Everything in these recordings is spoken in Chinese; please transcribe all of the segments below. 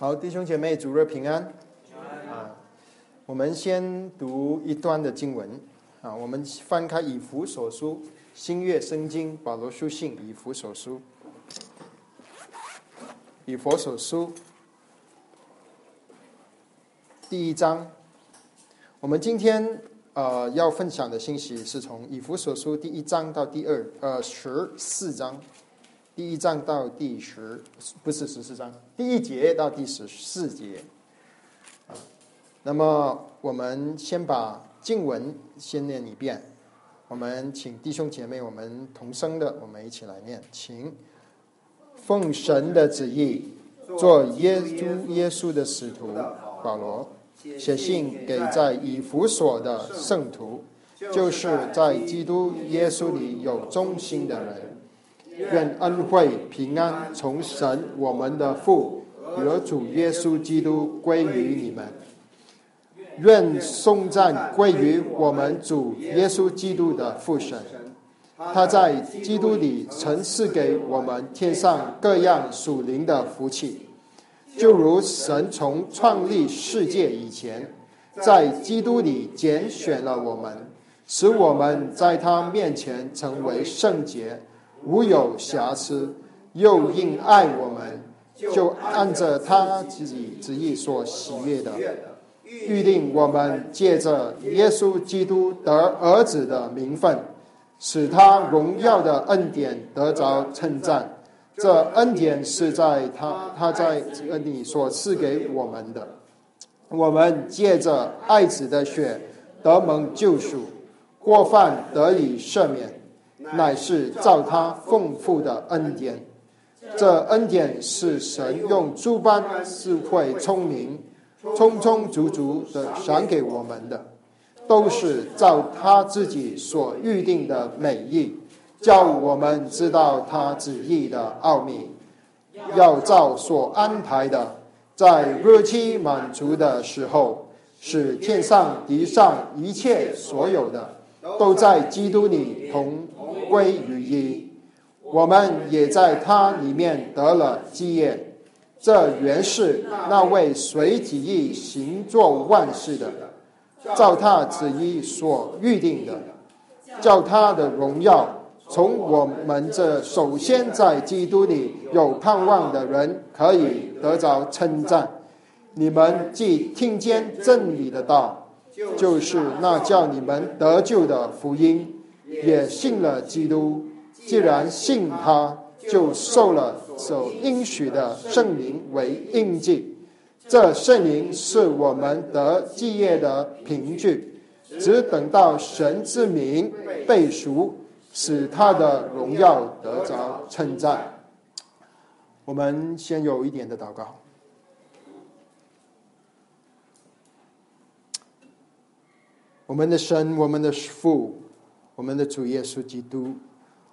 好，弟兄姐妹，主日平安。啊，我们先读一段的经文啊。我们翻开以弗所书新月圣经保罗书信以弗所书，以弗所书第一章。我们今天呃要分享的信息是从以弗所书第一章到第二呃十四章。第一章到第十，不是十四章，第一节到第十四节，那么我们先把经文先念一遍，我们请弟兄姐妹，我们同声的，我们一起来念，请奉神的旨意，做耶稣耶稣的使徒保罗，写信给在以弗所的圣徒，就是在基督耶稣里有忠心的人。愿恩惠平安从神我们的父和主耶稣基督归于你们。愿颂赞归于我们主耶稣基督的父神。他在基督里曾赐给我们天上各样属灵的福气，就如神从创立世界以前，在基督里拣选了我们，使我们在他面前成为圣洁。无有瑕疵，又因爱我们，就按着他自己旨意所喜悦的，预定我们借着耶稣基督得儿子的名分，使他荣耀的恩典得着称赞。这恩典是在他他在恩里所赐给我们的。我们借着爱子的血得蒙救赎，过犯得以赦免。乃是照他丰富的恩典，这恩典是神用诸般智慧、聪明，充充足足的赏给我们的，都是照他自己所预定的美意，叫我们知道他旨意的奥秘，要照所安排的，在日期满足的时候，使天上地上一切所有的，都在基督里同。归于一，我们也在他里面得了基业。这原是那位随己意行作万事的，照他旨意所预定的，叫他的荣耀从我们这首先在基督里有盼望的人可以得着称赞。你们既听见真理的道，就是那叫你们得救的福音。也信了基督，既然信他，就受了所应许的圣灵为印记。这圣灵是我们得基业的凭据，只等到神之名被赎，使他的荣耀得着称赞。我们先有一点的祷告。我们的神，我们的父。我们的主耶稣基督，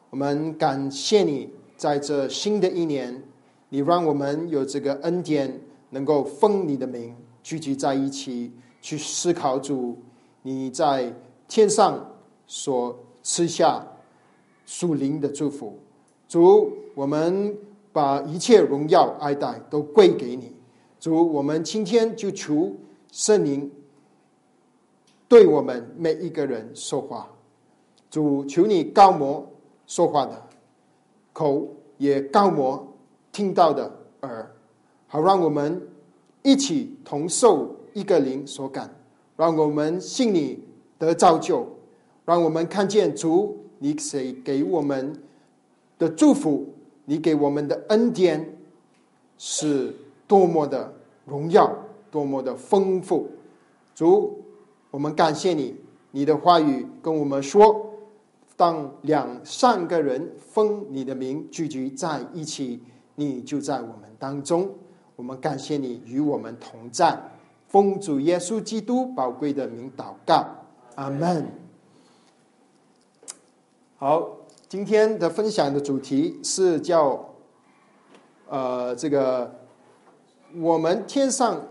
我们感谢你，在这新的一年，你让我们有这个恩典，能够奉你的名聚集在一起，去思考主你在天上所赐下属灵的祝福。主，我们把一切荣耀、爱戴都归给你。主，我们今天就求圣灵对我们每一个人说话。主求你高摩说话的口，也高摩听到的耳，好让我们一起同受一个灵所感，让我们信你得造就，让我们看见主你谁给我们的祝福，你给我们的恩典是多么的荣耀，多么的丰富。主，我们感谢你，你的话语跟我们说。当两三个人封你的名聚集在一起，你就在我们当中。我们感谢你与我们同在，奉主耶稣基督宝贵的名祷告，阿门。好，今天的分享的主题是叫呃，这个我们天上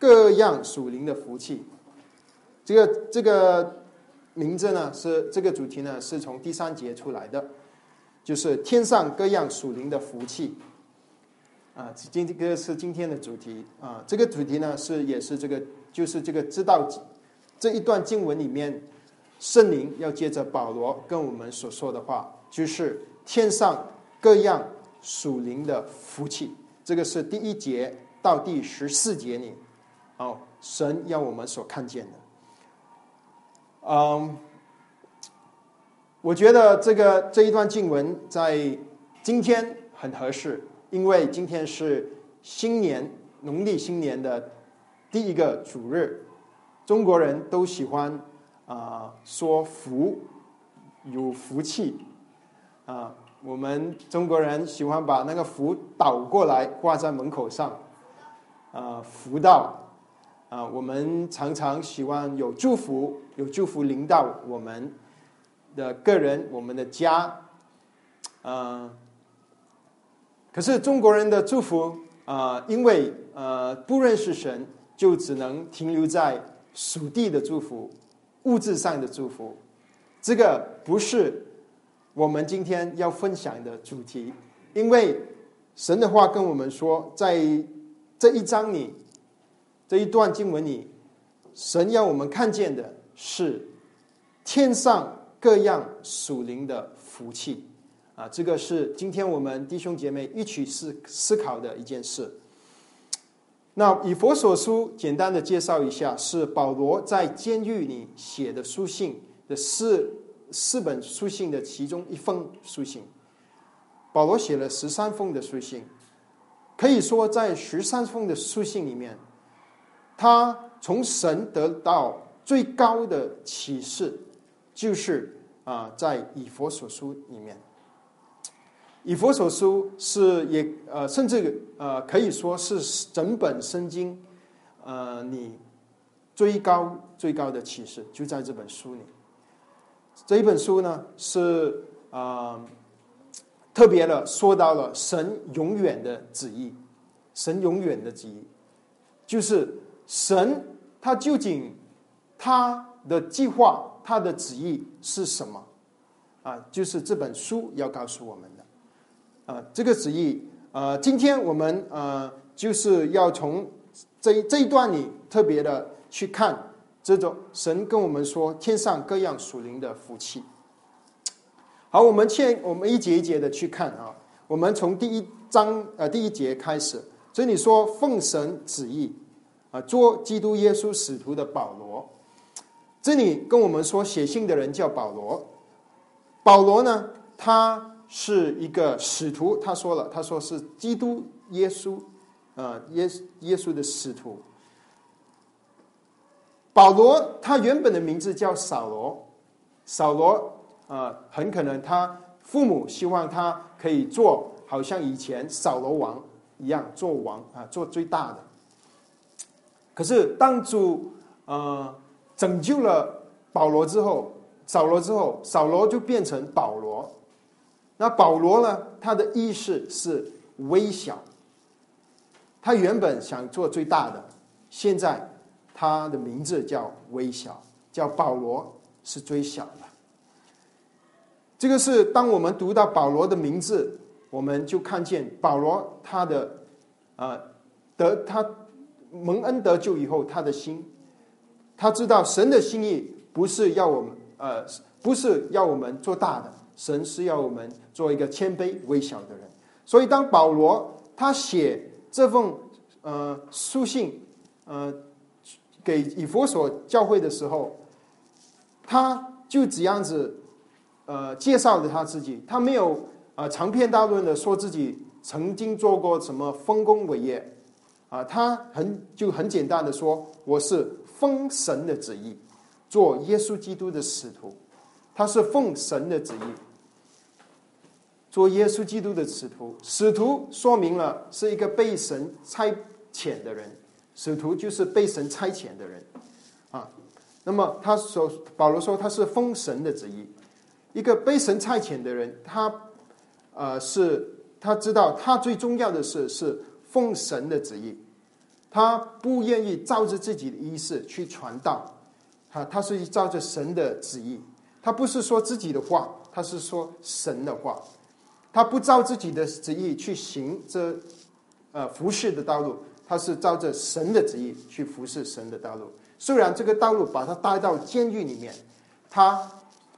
各样属灵的福气。这个这个。名字呢是这个主题呢是从第三节出来的，就是天上各样属灵的福气。啊，今这个是今天的主题啊。这个主题呢是也是这个就是这个知道这一段经文里面，圣灵要接着保罗跟我们所说的话，就是天上各样属灵的福气。这个是第一节到第十四节里，哦，神要我们所看见的。嗯，我觉得这个这一段经文在今天很合适。因为今天是新年农历新年的第一个主日，中国人都喜欢啊说福有福气啊，我们中国人喜欢把那个福倒过来挂在门口上啊，福到啊，我们常常喜欢有祝福，有祝福临到我们的个人，我们的家，嗯。可是中国人的祝福啊，因为呃不认识神，就只能停留在属地的祝福、物质上的祝福。这个不是我们今天要分享的主题，因为神的话跟我们说，在这一章里这一段经文里，神要我们看见的是天上各样属灵的福气。啊，这个是今天我们弟兄姐妹一起思思考的一件事。那以佛所书简单的介绍一下，是保罗在监狱里写的书信的四四本书信的其中一封书信。保罗写了十三封的书信，可以说在十三封的书信里面，他从神得到最高的启示，就是啊，在以佛所书里面。以佛所书是也呃，甚至呃，可以说是整本圣经呃，你最高最高的启示就在这本书里。这一本书呢是啊，特别的说到了神永远的旨意，神永远的旨意，就是神他究竟他的计划他的旨意是什么啊？就是这本书要告诉我们的。啊，这个旨意，呃，今天我们呃就是要从这这一段里特别的去看这种神跟我们说天上各样属灵的福气。好，我们先我们一节一节的去看啊，我们从第一章呃第一节开始，这里说奉神旨意啊，做基督耶稣使徒的保罗，这里跟我们说写信的人叫保罗，保罗呢他。是一个使徒，他说了，他说是基督耶稣，啊，耶耶稣的使徒。保罗他原本的名字叫扫罗，扫罗啊，很可能他父母希望他可以做，好像以前扫罗王一样做王啊，做最大的。可是当主呃拯救了保罗之后，扫罗之后，扫罗就变成保罗。那保罗呢？他的意识是微小。他原本想做最大的，现在他的名字叫微小，叫保罗是最小的。这个是当我们读到保罗的名字，我们就看见保罗他的啊得他蒙恩得救以后，他的心，他知道神的心意不是要我们呃不是要我们做大的。神是要我们做一个谦卑微小的人，所以当保罗他写这封呃书信呃给以佛所教会的时候，他就这样子呃介绍了他自己，他没有啊长篇大论的说自己曾经做过什么丰功伟业啊，他很就很简单的说我是奉神的旨意做耶稣基督的使徒，他是奉神的旨意。做耶稣基督的使徒，使徒说明了是一个被神差遣的人，使徒就是被神差遣的人，啊，那么他说保罗说他是封神的旨意，一个被神差遣的人，他呃是他知道他最重要的是是奉神的旨意，他不愿意照着自己的意思去传道，啊他是照着神的旨意，他不是说自己的话，他是说神的话。他不照自己的旨意去行这呃服侍的道路，他是照着神的旨意去服侍神的道路。虽然这个道路把他带到监狱里面，他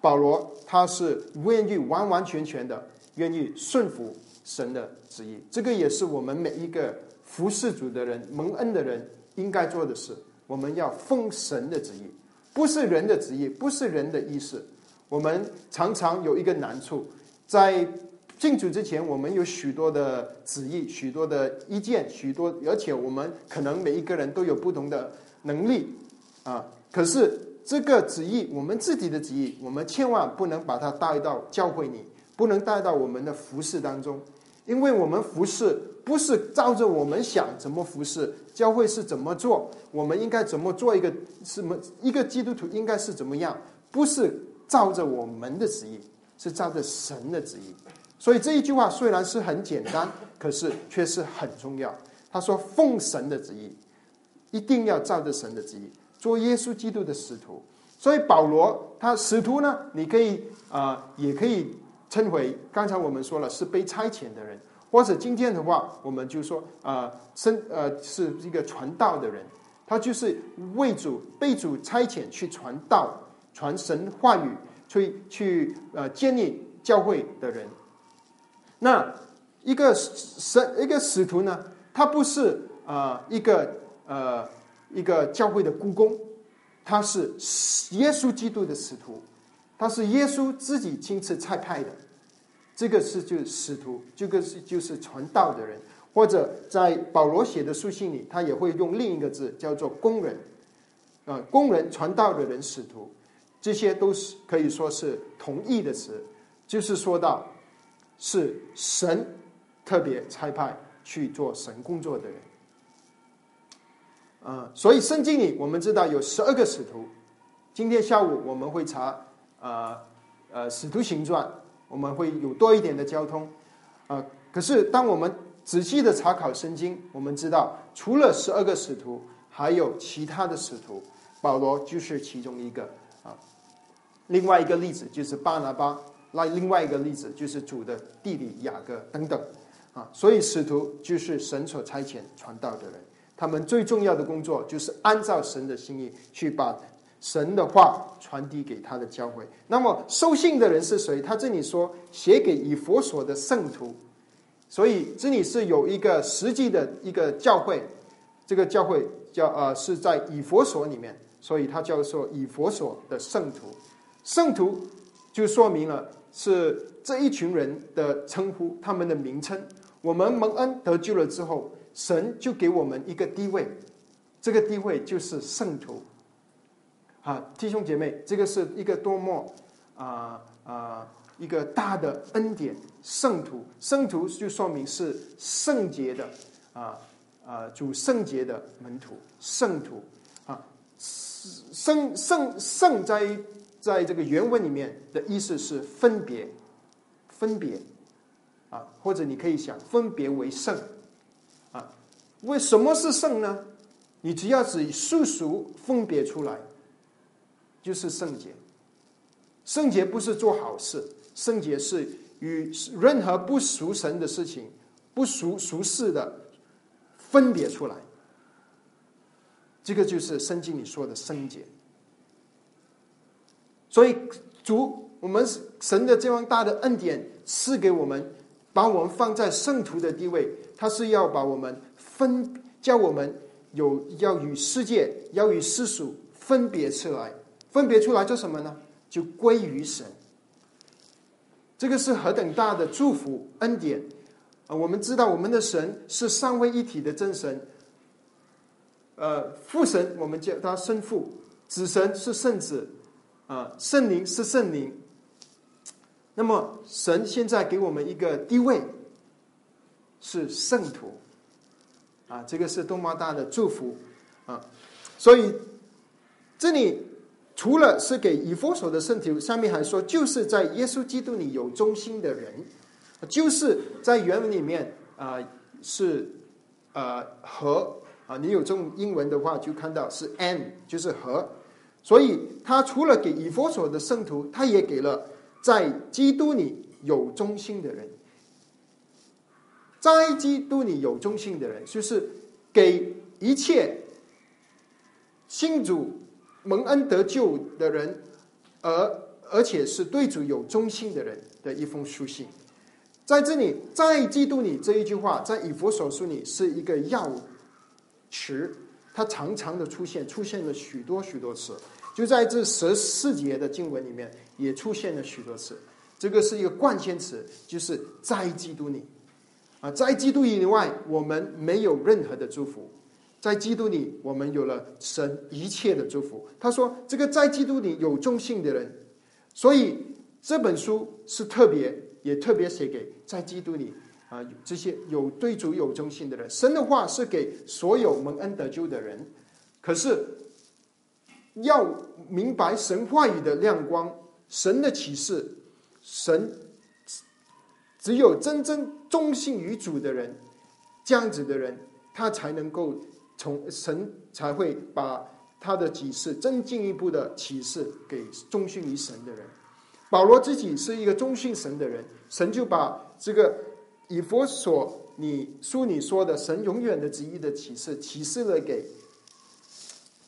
保罗他是愿意完完全全的愿意顺服神的旨意。这个也是我们每一个服侍主的人、蒙恩的人应该做的事。我们要奉神的旨意，不是人的旨意，不是人的意思。我们常常有一个难处，在进主之前，我们有许多的旨意、许多的意见、许多，而且我们可能每一个人都有不同的能力啊。可是这个旨意，我们自己的旨意，我们千万不能把它带到教会里，不能带到我们的服饰当中，因为我们服饰不是照着我们想怎么服饰，教会是怎么做，我们应该怎么做一个什么一个基督徒应该是怎么样，不是。照着我们的旨意，是照着神的旨意，所以这一句话虽然是很简单，可是却是很重要。他说：“奉神的旨意，一定要照着神的旨意做耶稣基督的使徒。”所以保罗他使徒呢，你可以啊，也可以称为刚才我们说了是被差遣的人，或者今天的话，我们就说啊，生呃是一个传道的人，他就是为主被主差遣去传道。传神话语，去去呃建立教会的人。那一个神一个使徒呢，他不是啊一个呃一个教会的故宫，他是耶稣基督的使徒，他是耶稣自己亲自差派的。这个是就是使徒，这个是就是传道的人，或者在保罗写的书信里，他也会用另一个字叫做工人啊，工人传道的人，使徒。这些都是可以说是同义的词，就是说到是神特别差派去做神工作的人。啊，所以圣经里我们知道有十二个使徒。今天下午我们会查啊呃使徒行传，我们会有多一点的交通啊。可是当我们仔细的查考圣经，我们知道除了十二个使徒，还有其他的使徒，保罗就是其中一个啊。另外一个例子就是巴拿巴，那另外一个例子就是主的弟弟雅各等等，啊，所以使徒就是神所差遣传道的人，他们最重要的工作就是按照神的心意去把神的话传递给他的教会。那么收信的人是谁？他这里说写给以佛所的圣徒，所以这里是有一个实际的一个教会，这个教会叫呃是在以佛所里面，所以他叫做以佛所的圣徒。圣徒就说明了是这一群人的称呼，他们的名称。我们蒙恩得救了之后，神就给我们一个地位，这个地位就是圣徒。啊，弟兄姐妹，这个是一个多么啊啊一个大的恩典！圣徒，圣徒就说明是圣洁的啊啊主圣洁的门徒，圣徒啊圣圣圣在。在这个原文里面的意思是分别，分别，啊，或者你可以想分别为圣，啊，为什么是圣呢？你只要是世俗分别出来，就是圣洁。圣洁不是做好事，圣洁是与任何不属神的事情、不属属世的分别出来。这个就是圣经里说的圣洁。所以，主我们神的这样大的恩典赐给我们，把我们放在圣徒的地位，他是要把我们分，叫我们有要与世界、要与世俗分别出来，分别出来做什么呢？就归于神。这个是何等大的祝福恩典啊！我们知道我们的神是三位一体的真神，呃，父神我们叫他圣父，子神是圣子。啊，圣灵是圣灵。那么，神现在给我们一个地位，是圣徒。啊，这个是多么大的祝福啊！所以，这里除了是给以佛所的圣徒，上面还说，就是在耶稣基督里有忠心的人，就是在原文里面啊，是呃和啊，你有这种英文的话，就看到是 and，就是和。所以，他除了给以佛所的圣徒，他也给了在基督里有忠心的人。在基督里有忠心的人，就是给一切信主蒙恩得救的人，而而且是对主有忠心的人的一封书信。在这里，在基督里这一句话，在以弗所书里是一个要词，它常常的出现，出现了许多许多次。就在这十四节的经文里面，也出现了许多次。这个是一个关键词，就是在基督里啊，在基督以外，我们没有任何的祝福；在基督里，我们有了神一切的祝福。他说：“这个在基督里有忠心的人，所以这本书是特别，也特别写给在基督里啊这些有对主有忠心的人。神的话是给所有蒙恩得救的人，可是要明白神话语的亮光，神的启示。”神只有真正忠信于主的人，这样子的人，他才能够从神才会把他的启示更进一步的启示给忠信于神的人。保罗自己是一个忠信神的人，神就把这个以佛所你书里说的神永远的旨意的启示启示了给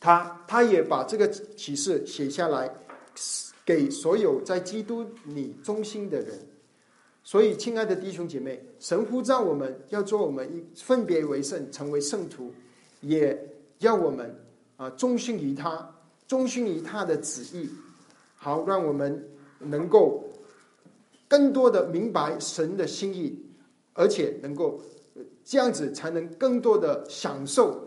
他，他也把这个启示写下来。给所有在基督里忠心的人，所以，亲爱的弟兄姐妹，神呼召我们要做我们一分别为圣，成为圣徒，也要我们啊忠心于他，忠心于他的旨意，好让我们能够更多的明白神的心意，而且能够这样子才能更多的享受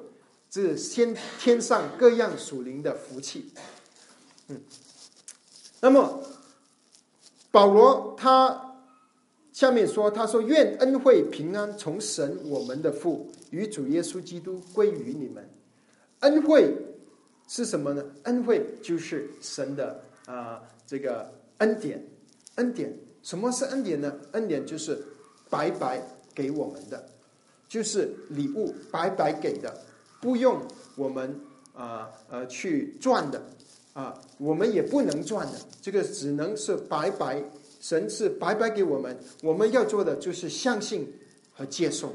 这先天上各样属灵的福气，嗯。那么，保罗他下面说：“他说，愿恩惠平安从神我们的父与主耶稣基督归于你们。恩惠是什么呢？恩惠就是神的啊，这个恩典。恩典什么是恩典呢？恩典就是白白给我们的，就是礼物，白白给的，不用我们啊呃去赚的。”啊，我们也不能赚的，这个只能是白白，神是白白给我们，我们要做的就是相信和接受。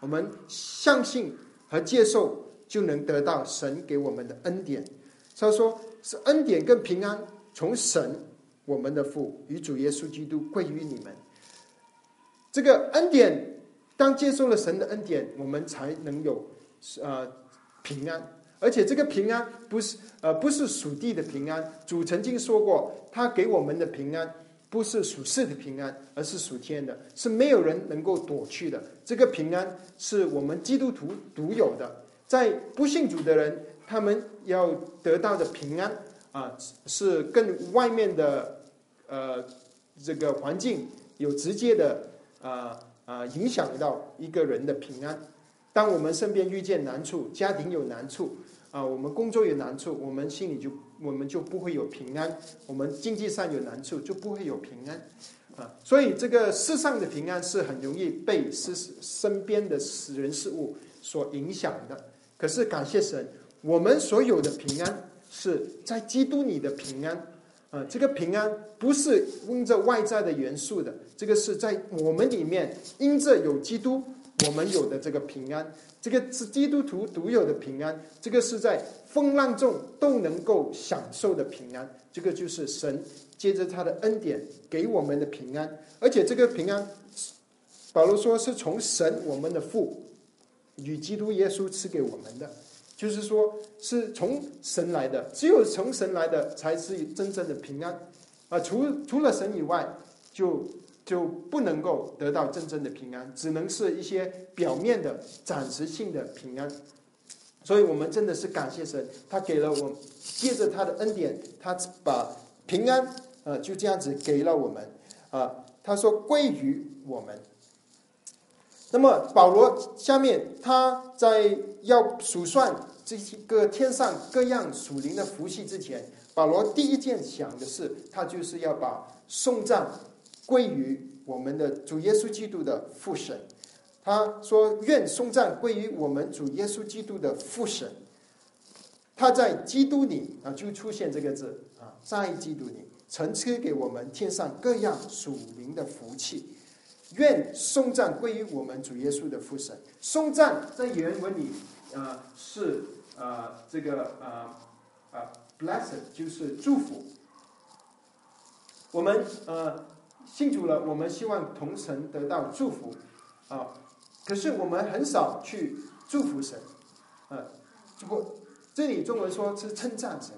我们相信和接受，就能得到神给我们的恩典。他说是恩典跟平安从神我们的父与主耶稣基督归于你们。这个恩典，当接受了神的恩典，我们才能有呃平安。而且这个平安不是呃不是属地的平安，主曾经说过，他给我们的平安不是属世的平安，而是属天的，是没有人能够躲去的。这个平安是我们基督徒独有的，在不信主的人，他们要得到的平安啊，是跟外面的呃这个环境有直接的啊啊影响到一个人的平安。当我们身边遇见难处，家庭有难处。啊，我们工作有难处，我们心里就我们就不会有平安；我们经济上有难处，就不会有平安。啊，所以这个世上的平安是很容易被身身边的死人事物所影响的。可是感谢神，我们所有的平安是在基督里的平安。啊，这个平安不是因着外在的元素的，这个是在我们里面因着有基督。我们有的这个平安，这个是基督徒独有的平安，这个是在风浪中都能够享受的平安，这个就是神借着他的恩典给我们的平安，而且这个平安，保罗说是从神我们的父与基督耶稣赐给我们的，就是说是从神来的，只有从神来的才是真正的平安，啊，除除了神以外就。就不能够得到真正的平安，只能是一些表面的、暂时性的平安。所以我们真的是感谢神，他给了我，借着他的恩典，他把平安，呃，就这样子给了我们。啊，他说归于我们。那么保罗下面他在要数算这些个天上各样属灵的福气之前，保罗第一件想的是，他就是要把送葬。归于我们的主耶稣基督的父神，他说：“愿颂赞归于我们主耶稣基督的父神。”他在基督里啊，就出现这个字啊，在基督里，曾赐给我们天上各样属灵的福气。愿颂赞归于我们主耶稣的父神。颂赞在原文里，呃，是呃这个呃呃 blessed 就是祝福。我们呃信主了，我们希望同神得到祝福啊。可是我们很少去祝福神，呃，不，这里中文说是称赞神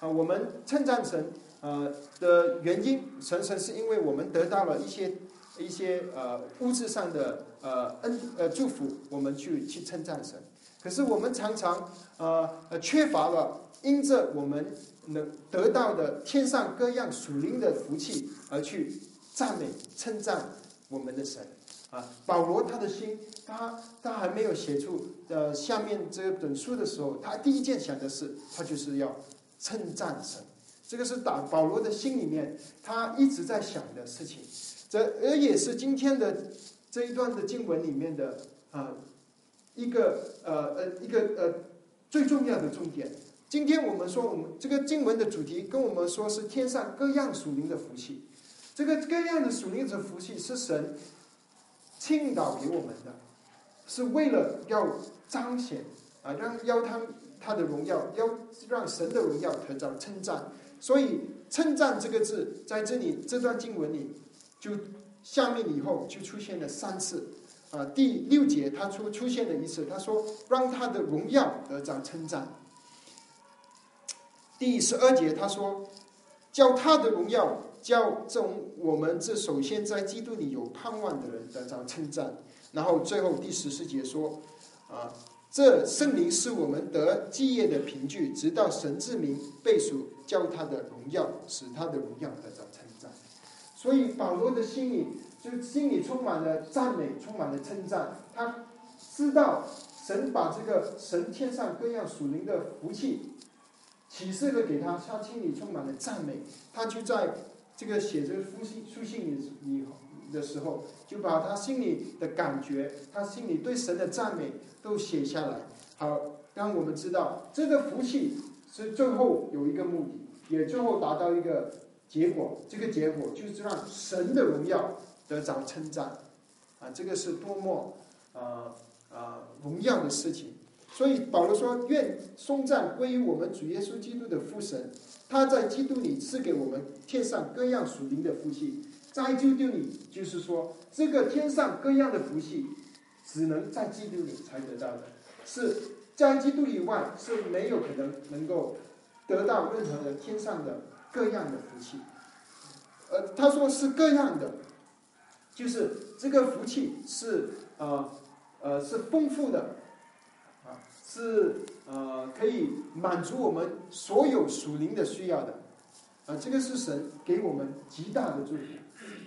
啊。我们称赞神呃的原因，神神是因为我们得到了一些一些呃物质上的呃恩呃祝福，我们去去称赞神。可是我们常常呃呃缺乏了因着我们能得到的天上各样属灵的福气而去赞美称赞我们的神。啊，保罗他的心，他他还没有写出呃下面这本书的时候，他第一件想的是，他就是要称赞神，这个是打保罗的心里面，他一直在想的事情，这而也是今天的这一段的经文里面的啊一个呃呃一个呃最重要的重点。今天我们说我们这个经文的主题跟我们说是天上各样属灵的福气，这个各样的属灵的福气是神。倾倒给我们的，是为了要彰显啊，让要他他的荣耀，要让神的荣耀得到称赞。所以“称赞”这个字在这里这段经文里，就下面以后就出现了三次。啊，第六节他出出现了一次，他说让他的荣耀得到称赞。第十二节他说叫他的荣耀。叫这种我们这首先在基督里有盼望的人得到称赞，然后最后第十四节说，啊，这圣灵是我们得基业的凭据，直到神之名被属，叫他的荣耀，使他的荣耀得到称赞。所以保罗的心里就心里充满了赞美，充满了称赞。他知道神把这个神天上各样属灵的福气启示了给他，他心里充满了赞美，他就在。这个写这个书信书信里以的时候，就把他心里的感觉，他心里对神的赞美都写下来。好，让我们知道这个福气是最后有一个目的，也最后达到一个结果。这个结果就是让神的荣耀得着称赞。啊，这个是多么啊啊荣耀的事情。所以保罗说：“愿颂赞归于我们主耶稣基督的父神。”他在基督里赐给我们天上各样属灵的福气，在基督里，就是说，这个天上各样的福气，只能在基督里才得到的，是在基督以外是没有可能能够得到任何的天上的各样的福气。呃，他说是各样的，就是这个福气是呃呃是丰富的。是呃，可以满足我们所有属灵的需要的，啊，这个是神给我们极大的祝福。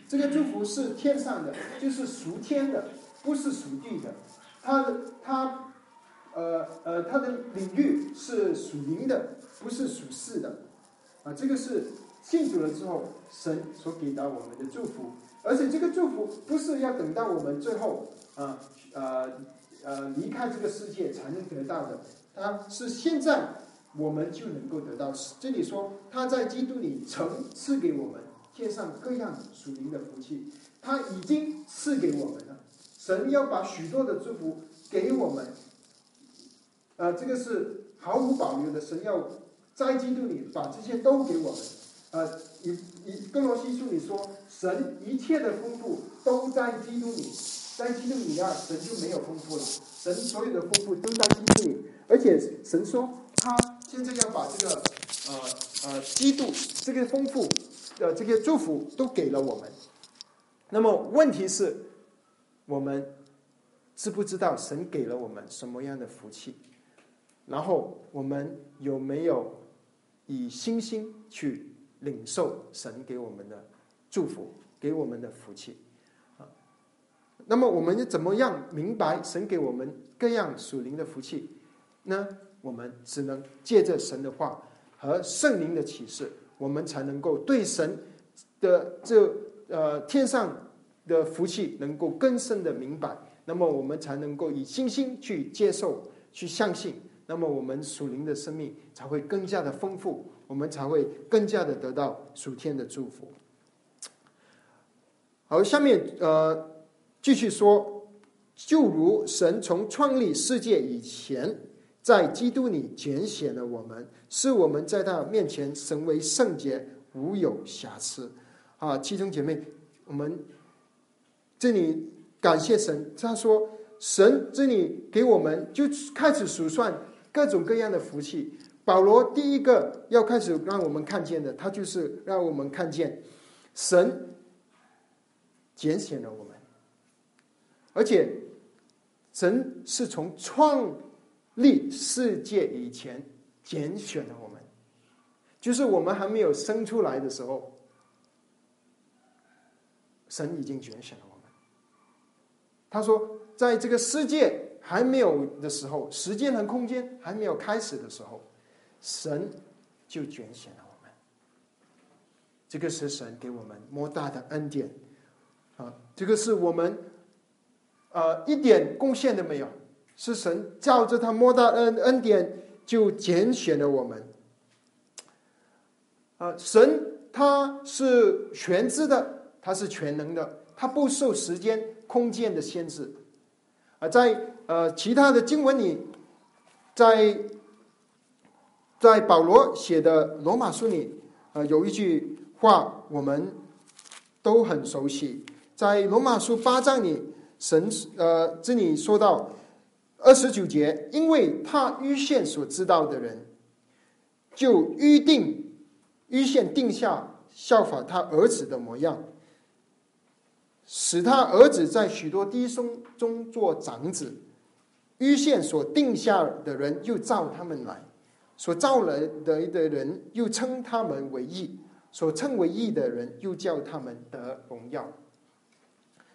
这个祝福是天上的，就是属天的，不是属地的。它的它，呃呃，它的领域是属灵的，不是属世的。啊，这个是信主了之后，神所给到我们的祝福。而且这个祝福不是要等到我们最后啊呃。呃，呃离开这个世界才能得到的，他是现在我们就能够得到。这里说他在基督里曾赐给我们天上各样属灵的福气，他已经赐给我们了。神要把许多的祝福给我们，呃，这个是毫无保留的。神要在基督里把这些都给我们。呃，以以哥罗西书里说，神一切的丰富都在基督里。在基督里啊，神就没有丰富了。神所有的丰富都在基督里，而且神说他现在要把这个呃呃基督这个丰富的这个祝福都给了我们。那么问题是，我们知不知道神给了我们什么样的福气？然后我们有没有以信心去领受神给我们的祝福，给我们的福气？那么，我们怎么样明白神给我们各样属灵的福气呢？我们只能借着神的话和圣灵的启示，我们才能够对神的这呃天上的福气能够更深的明白。那么，我们才能够以信心去接受、去相信。那么，我们属灵的生命才会更加的丰富，我们才会更加的得到属天的祝福。好，下面呃。继续说，就如神从创立世界以前，在基督里拣选了我们，使我们在他面前成为圣洁，无有瑕疵。啊，其中姐妹，我们这里感谢神，他说神这里给我们就开始数算各种各样的福气。保罗第一个要开始让我们看见的，他就是让我们看见神拣选了我们，而且神是从创立世界以前拣选了我们，就是我们还没有生出来的时候，神已经拣选了我们。他说，在这个世界还没有的时候，时间和空间还没有开始的时候。神就拣选了我们，这个是神给我们莫大的恩典啊！这个是我们呃一点贡献都没有，是神照着他莫大恩恩典就拣选了我们。啊，神他是全知的，他是全能的，他不受时间空间的限制。啊，在呃其他的经文里，在。在保罗写的罗马书里，呃，有一句话我们都很熟悉。在罗马书八章里，神呃这里说到二十九节，因为他预先所知道的人，就预定预先定下效法他儿子的模样，使他儿子在许多弟兄中做长子。预先所定下的人，又召他们来。所造来的的人，又称他们为义；所称为义的人，又叫他们得荣耀。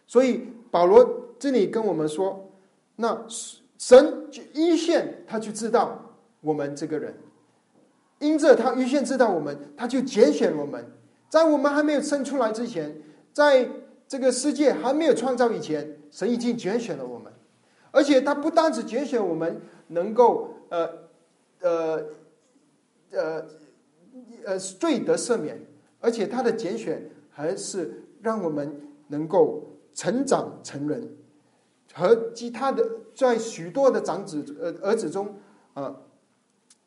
所以保罗这里跟我们说，那神就一线他就知道我们这个人，因着他一线知道我们，他就拣选我们，在我们还没有生出来之前，在这个世界还没有创造以前，神已经拣选了我们，而且他不单只拣选我们能够呃。呃，呃，呃，罪得赦免，而且他的拣选还是让我们能够成长成人，和其他的在许多的长子呃儿子中，啊，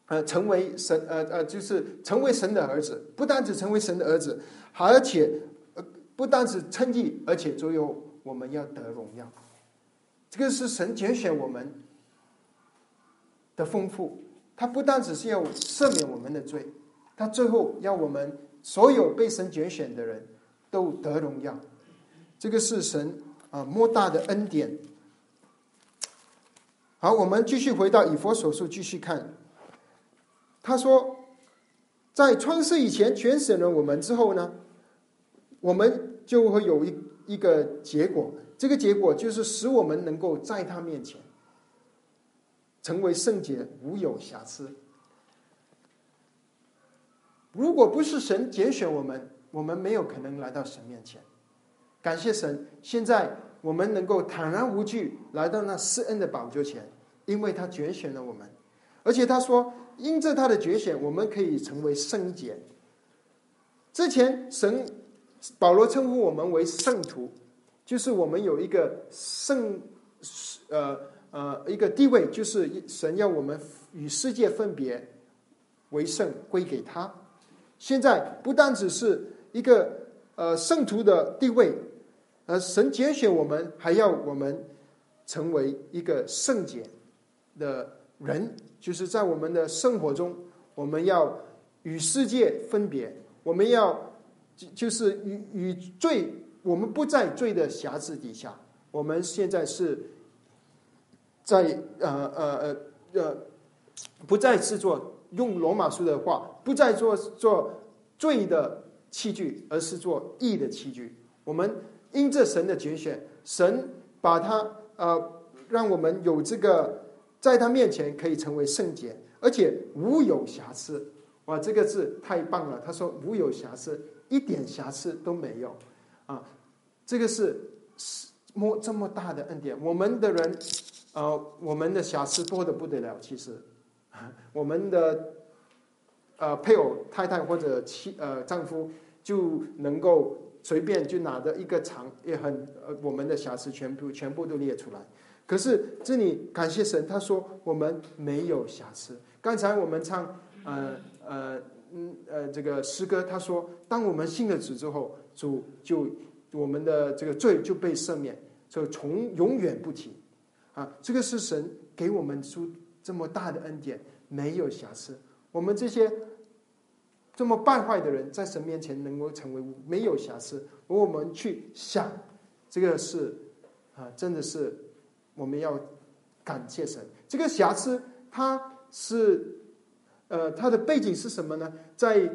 呃，成为神呃呃，就是成为神的儿子，不单只成为神的儿子，而且呃不单是称义，而且最后我们要得荣耀。这个是神拣选我们的丰富。他不单只是要赦免我们的罪，他最后要我们所有被神拣选的人都得荣耀。这个是神啊莫大的恩典。好，我们继续回到以佛所述，继续看。他说，在创世以前拣选了我们之后呢，我们就会有一一个结果，这个结果就是使我们能够在他面前。成为圣洁，无有瑕疵。如果不是神拣选我们，我们没有可能来到神面前。感谢神，现在我们能够坦然无惧来到那施恩的宝座前，因为他拣选了我们。而且他说，因着他的拣选，我们可以成为圣洁。之前神保罗称呼我们为圣徒，就是我们有一个圣，呃。呃，一个地位就是神要我们与世界分别为圣，归给他。现在不单只是一个呃圣徒的地位，而，神拣选我们，还要我们成为一个圣洁的人，就是在我们的生活中，我们要与世界分别，我们要就是与与罪，我们不在罪的辖制底下，我们现在是。在呃呃呃呃，不再是做用罗马书的话，不再做做罪的器具，而是做义的器具。我们因着神的拣选，神把他呃，让我们有这个在他面前可以成为圣洁，而且无有瑕疵。哇，这个字太棒了！他说无有瑕疵，一点瑕疵都没有啊！这个是是么这么大的恩典，我们的人。呃，我们的瑕疵多的不得了。其实，我们的呃配偶、太太或者妻呃丈夫就能够随便就拿着一个长也很呃我们的瑕疵全部全部都列出来。可是这里感谢神，他说我们没有瑕疵。刚才我们唱呃呃嗯呃这个诗歌，他说当我们信了主之后，主就我们的这个罪就被赦免，就从永远不提啊。这个是神给我们出这么大的恩典，没有瑕疵。我们这些这么败坏的人，在神面前能够成为没有瑕疵，而我们去想，这个是啊，真的是我们要感谢神。这个瑕疵，它是呃，它的背景是什么呢？在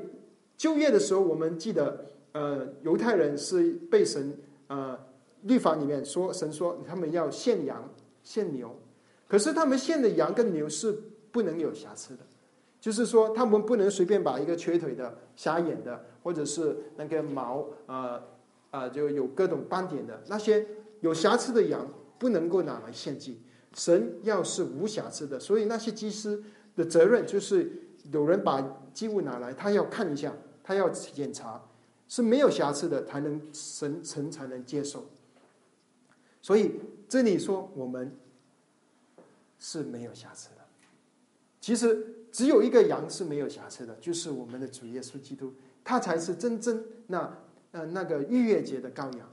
就业的时候，我们记得呃，犹太人是被神呃律法里面说，神说他们要献羊献牛，可是他们献的羊跟牛是不能有瑕疵的。就是说，他们不能随便把一个瘸腿的、瞎眼的，或者是那个毛啊啊，就有各种斑点的那些有瑕疵的羊，不能够拿来献祭。神要是无瑕疵的，所以那些祭司的责任就是有人把祭物拿来，他要看一下，他要检查是没有瑕疵的，才能神神才能接受。所以这里说我们是没有瑕疵的，其实。只有一个羊是没有瑕疵的，就是我们的主耶稣基督，他才是真正那呃那个逾越节的羔羊，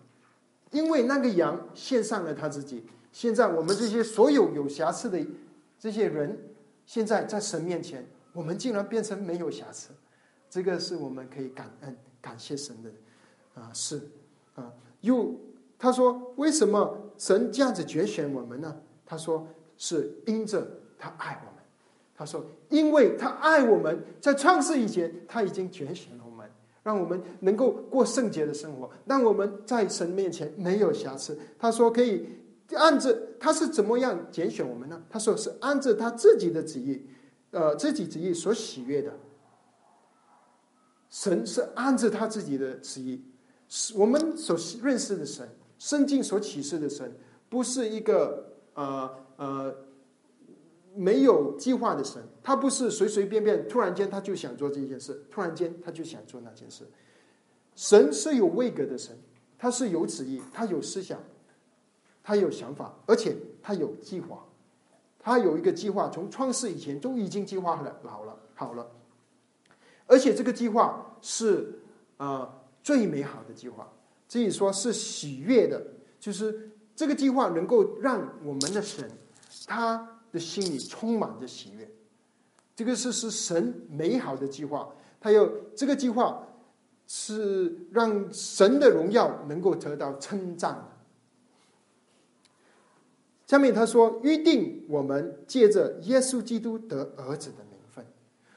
因为那个羊献上了他自己。现在我们这些所有有瑕疵的这些人，现在在神面前，我们竟然变成没有瑕疵，这个是我们可以感恩感谢神的啊是啊。又他说，为什么神这样子拣选我们呢？他说是因着他爱我们。他说：“因为他爱我们，在创世以前，他已经拣选了我们，让我们能够过圣洁的生活，让我们在神面前没有瑕疵。”他说：“可以按着他是怎么样拣选我们呢？”他说：“是按着他自己的旨意，呃，自己旨意所喜悦的。神是按着他自己的旨意，是我们所认识的神，圣经所启示的神，不是一个呃呃。”没有计划的神，他不是随随便便突然间他就想做这件事，突然间他就想做那件事。神是有位格的神，他是有旨意，他有思想，他有想法，而且他有计划。他有一个计划，从创世以前都已经计划了，好了，好了。而且这个计划是啊最美好的计划，可以说是喜悦的，就是这个计划能够让我们的神他。的心里充满着喜悦，这个是是神美好的计划，他有这个计划是让神的荣耀能够得到称赞。下面他说：“预定我们借着耶稣基督得儿子的名分。”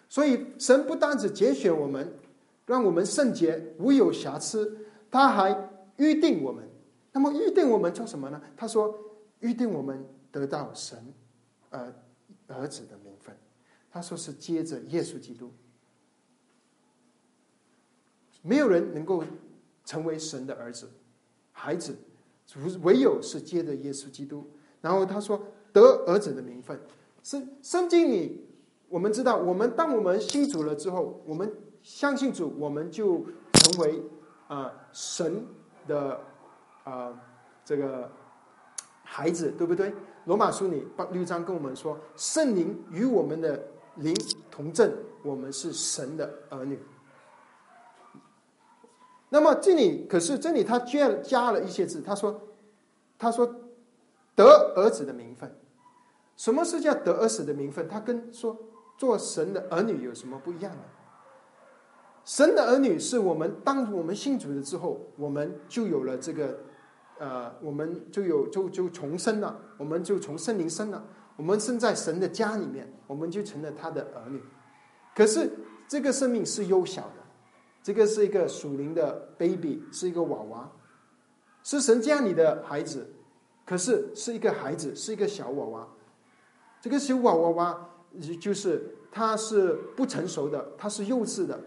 所以神不单只拣选我们，让我们圣洁无有瑕疵，他还预定我们。那么预定我们做什么呢？他说：“预定我们得到神。”呃，儿子的名分，他说是接着耶稣基督，没有人能够成为神的儿子、孩子，唯有是接着耶稣基督。然后他说得儿子的名分，圣圣经里我们知道，我们当我们信主了之后，我们相信主，我们就成为啊神的啊这个孩子，对不对？罗马书里六章跟我们说，圣灵与我们的灵同证，我们是神的儿女。那么这里可是这里他加加了一些字，他说他说得儿子的名分，什么是叫得儿子的名分？他跟说做神的儿女有什么不一样呢？神的儿女是我们当我们信主了之后，我们就有了这个。呃，我们就有就就重生了，我们就从圣灵生了，我们生在神的家里面，我们就成了他的儿女。可是这个生命是幼小的，这个是一个属灵的 baby，是一个娃娃，是神家里的孩子，可是是一个孩子，是一个小娃娃。这个小娃娃娃就是他是不成熟的，他是幼稚的，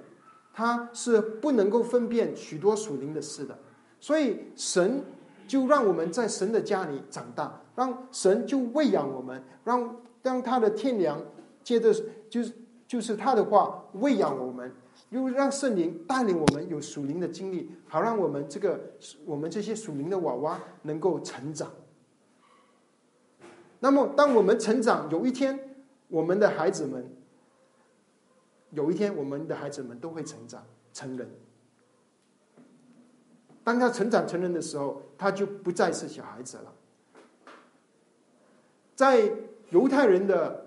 他是不能够分辨许多属灵的事的，所以神。就让我们在神的家里长大，让神就喂养我们，让让他的天良接着就是就是他的话喂养我们，又让圣灵带领我们有属灵的经历，好让我们这个我们这些属灵的娃娃能够成长。那么，当我们成长，有一天，我们的孩子们，有一天，我们的孩子们都会成长成人。当他成长成人的时候，他就不再是小孩子了。在犹太人的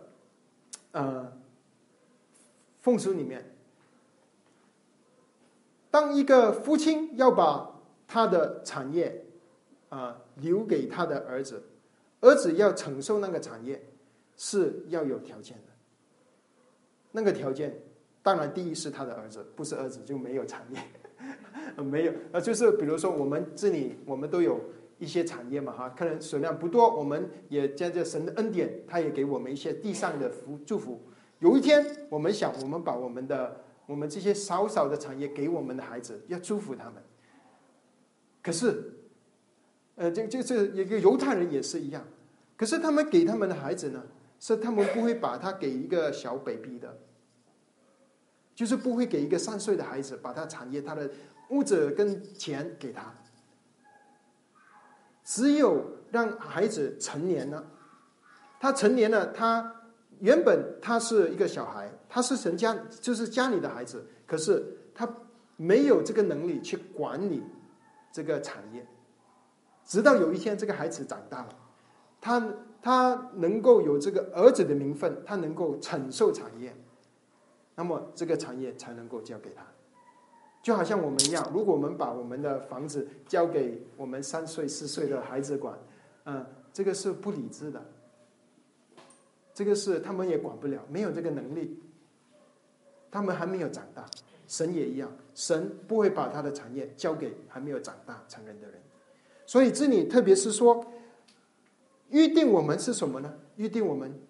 呃风俗里面，当一个父亲要把他的产业啊留给他的儿子。儿子要承受那个产业，是要有条件的。那个条件，当然第一是他的儿子，不是儿子就没有产业，没有呃，就是比如说我们这里我们都有一些产业嘛哈，可能数量不多，我们也将这神的恩典，他也给我们一些地上的福祝福。有一天我们想，我们把我们的我们这些少少的产业给我们的孩子，要祝福他们。可是。呃，这这这一个犹太人也是一样，可是他们给他们的孩子呢，是他们不会把他给一个小 baby 的，就是不会给一个三岁的孩子把他产业、他的物质跟钱给他，只有让孩子成年了，他成年了，他原本他是一个小孩，他是成家就是家里的孩子，可是他没有这个能力去管理这个产业。直到有一天，这个孩子长大了，他他能够有这个儿子的名分，他能够承受产业，那么这个产业才能够交给他。就好像我们一样，如果我们把我们的房子交给我们三岁四岁的孩子管，嗯，这个是不理智的，这个是他们也管不了，没有这个能力，他们还没有长大。神也一样，神不会把他的产业交给还没有长大成人的人。所以这里特别是说，预定我们是什么呢？预定我们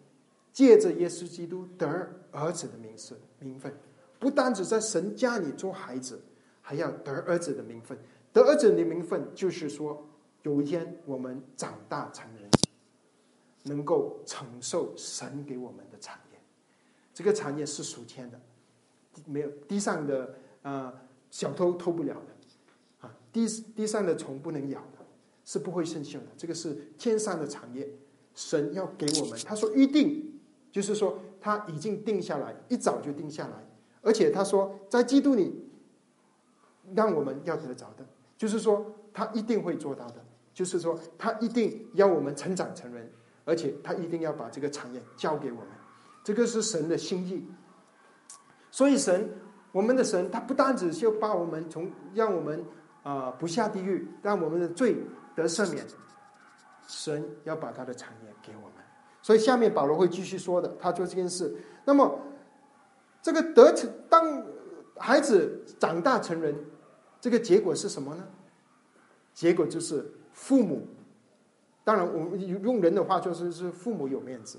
借着耶稣基督得儿子的名分，名分不单只在神家里做孩子，还要得儿子的名分。得儿子的名分就是说，有一天我们长大成人，能够承受神给我们的产业。这个产业是属天的，没有地上的啊小偷偷不了的啊，地地上的虫不能咬的。是不会生锈的，这个是天上的产业，神要给我们。他说预定，就是说他已经定下来，一早就定下来，而且他说在基督里，让我们要得着的，就是说他一定会做到的，就是说他一定要我们成长成人，而且他一定要把这个产业交给我们，这个是神的心意。所以神，我们的神，他不单只是把我们从让我们啊不下地狱，让我们的罪。得赦免，神要把他的产业给我们，所以下面保罗会继续说的，他做这件事。那么，这个得成当孩子长大成人，这个结果是什么呢？结果就是父母，当然我们用人的话就是是父母有面子，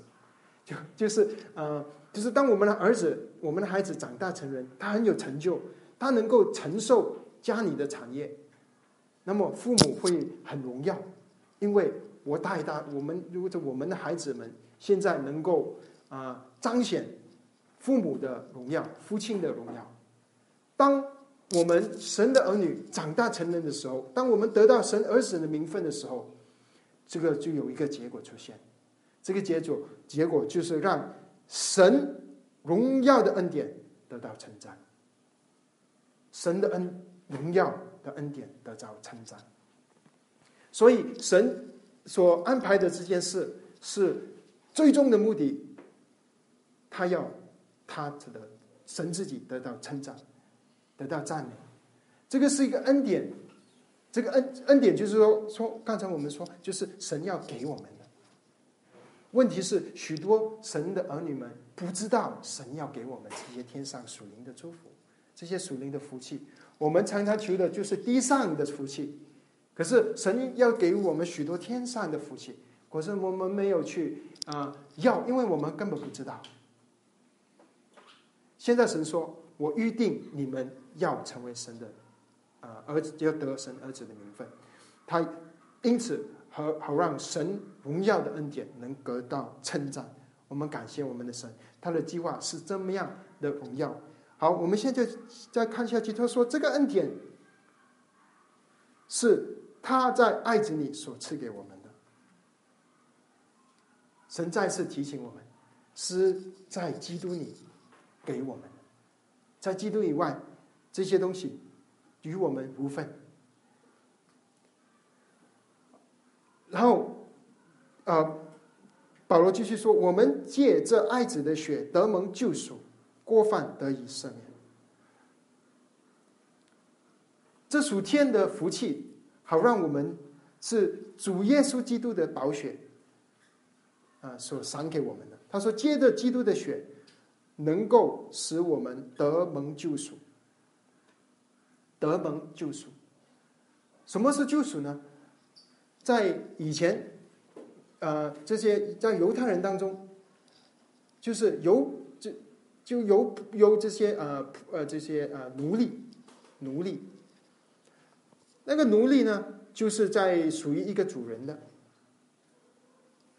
就就是呃，就是当我们的儿子、我们的孩子长大成人，他很有成就，他能够承受家里的产业。那么父母会很荣耀，因为我带大我们，如果我们的孩子们现在能够啊彰显父母的荣耀、父亲的荣耀。当我们神的儿女长大成人的时候，当我们得到神儿子的名分的时候，这个就有一个结果出现。这个结果结果就是让神荣耀的恩典得到称赞，神的恩荣耀。的恩典得到称赞，所以神所安排的这件事是最终的目的，他要他的神自己得到称赞，得到赞美。这个是一个恩典，这个恩恩典就是说说刚才我们说，就是神要给我们的。问题是许多神的儿女们不知道神要给我们这些天上属灵的祝福，这些属灵的福气。我们常常求的就是地上的福气，可是神要给我们许多天上的福气，可是我们没有去啊要，因为我们根本不知道。现在神说：“我预定你们要成为神的啊儿子，要得神儿子的名分。”他因此好好让神荣耀的恩典能得到称赞。我们感谢我们的神，他的计划是这么样的荣耀。好，我们现在再看下去，他说这个恩典是他在爱子里所赐给我们的。神再次提醒我们，是在基督里给我们，在基督以外，这些东西与我们无分。然后，呃，保罗继续说：“我们借这爱子的血得蒙救赎，过犯得以赦免。这属天的福气，好让我们是主耶稣基督的宝血啊所赏给我们的。他说：借着基督的血，能够使我们得蒙救赎，得蒙救赎。什么是救赎呢？”在以前，呃，这些在犹太人当中，就是由就就由由这些呃呃这些呃奴隶奴隶，那个奴隶呢，就是在属于一个主人的。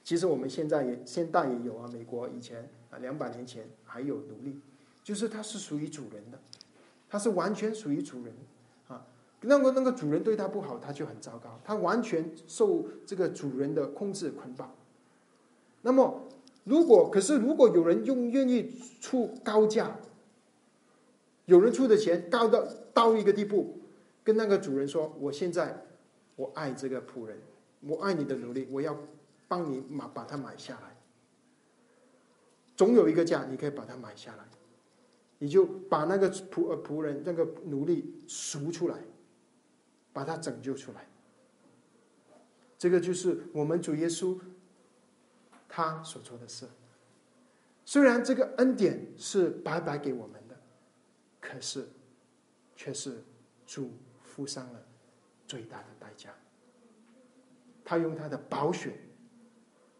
其实我们现在也现代也有啊，美国以前啊两百年前还有奴隶，就是他是属于主人的，他是完全属于主人啊。那么那个主人对他不好，他就很糟糕，他完全受这个主人的控制捆绑。那么，如果可是如果有人用愿意出高价，有人出的钱高到到一个地步，跟那个主人说：“我现在我爱这个仆人，我爱你的奴隶，我要帮你买把它买下来。”总有一个价，你可以把它买下来，你就把那个仆仆人那个奴隶赎出来。把他拯救出来，这个就是我们主耶稣他所做的事。虽然这个恩典是白白给我们的，可是却是主付上了最大的代价。他用他的宝血，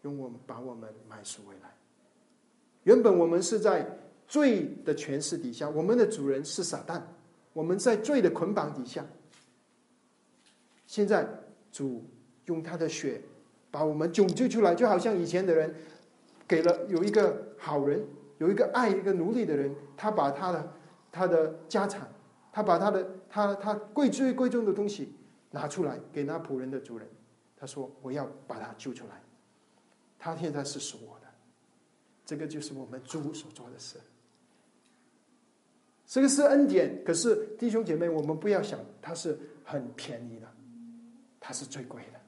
用我们把我们买赎回来。原本我们是在罪的权势底下，我们的主人是撒旦，我们在罪的捆绑底下。现在主用他的血把我们拯救出来，就好像以前的人给了有一个好人，有一个爱一个奴隶的人，他把他的他的家产，他把他的他他贵最贵重的东西拿出来给那仆人的主人，他说我要把他救出来，他现在是属我的，这个就是我们主所做的事。这个是恩典，可是弟兄姐妹，我们不要想它是很便宜的。它是最贵的，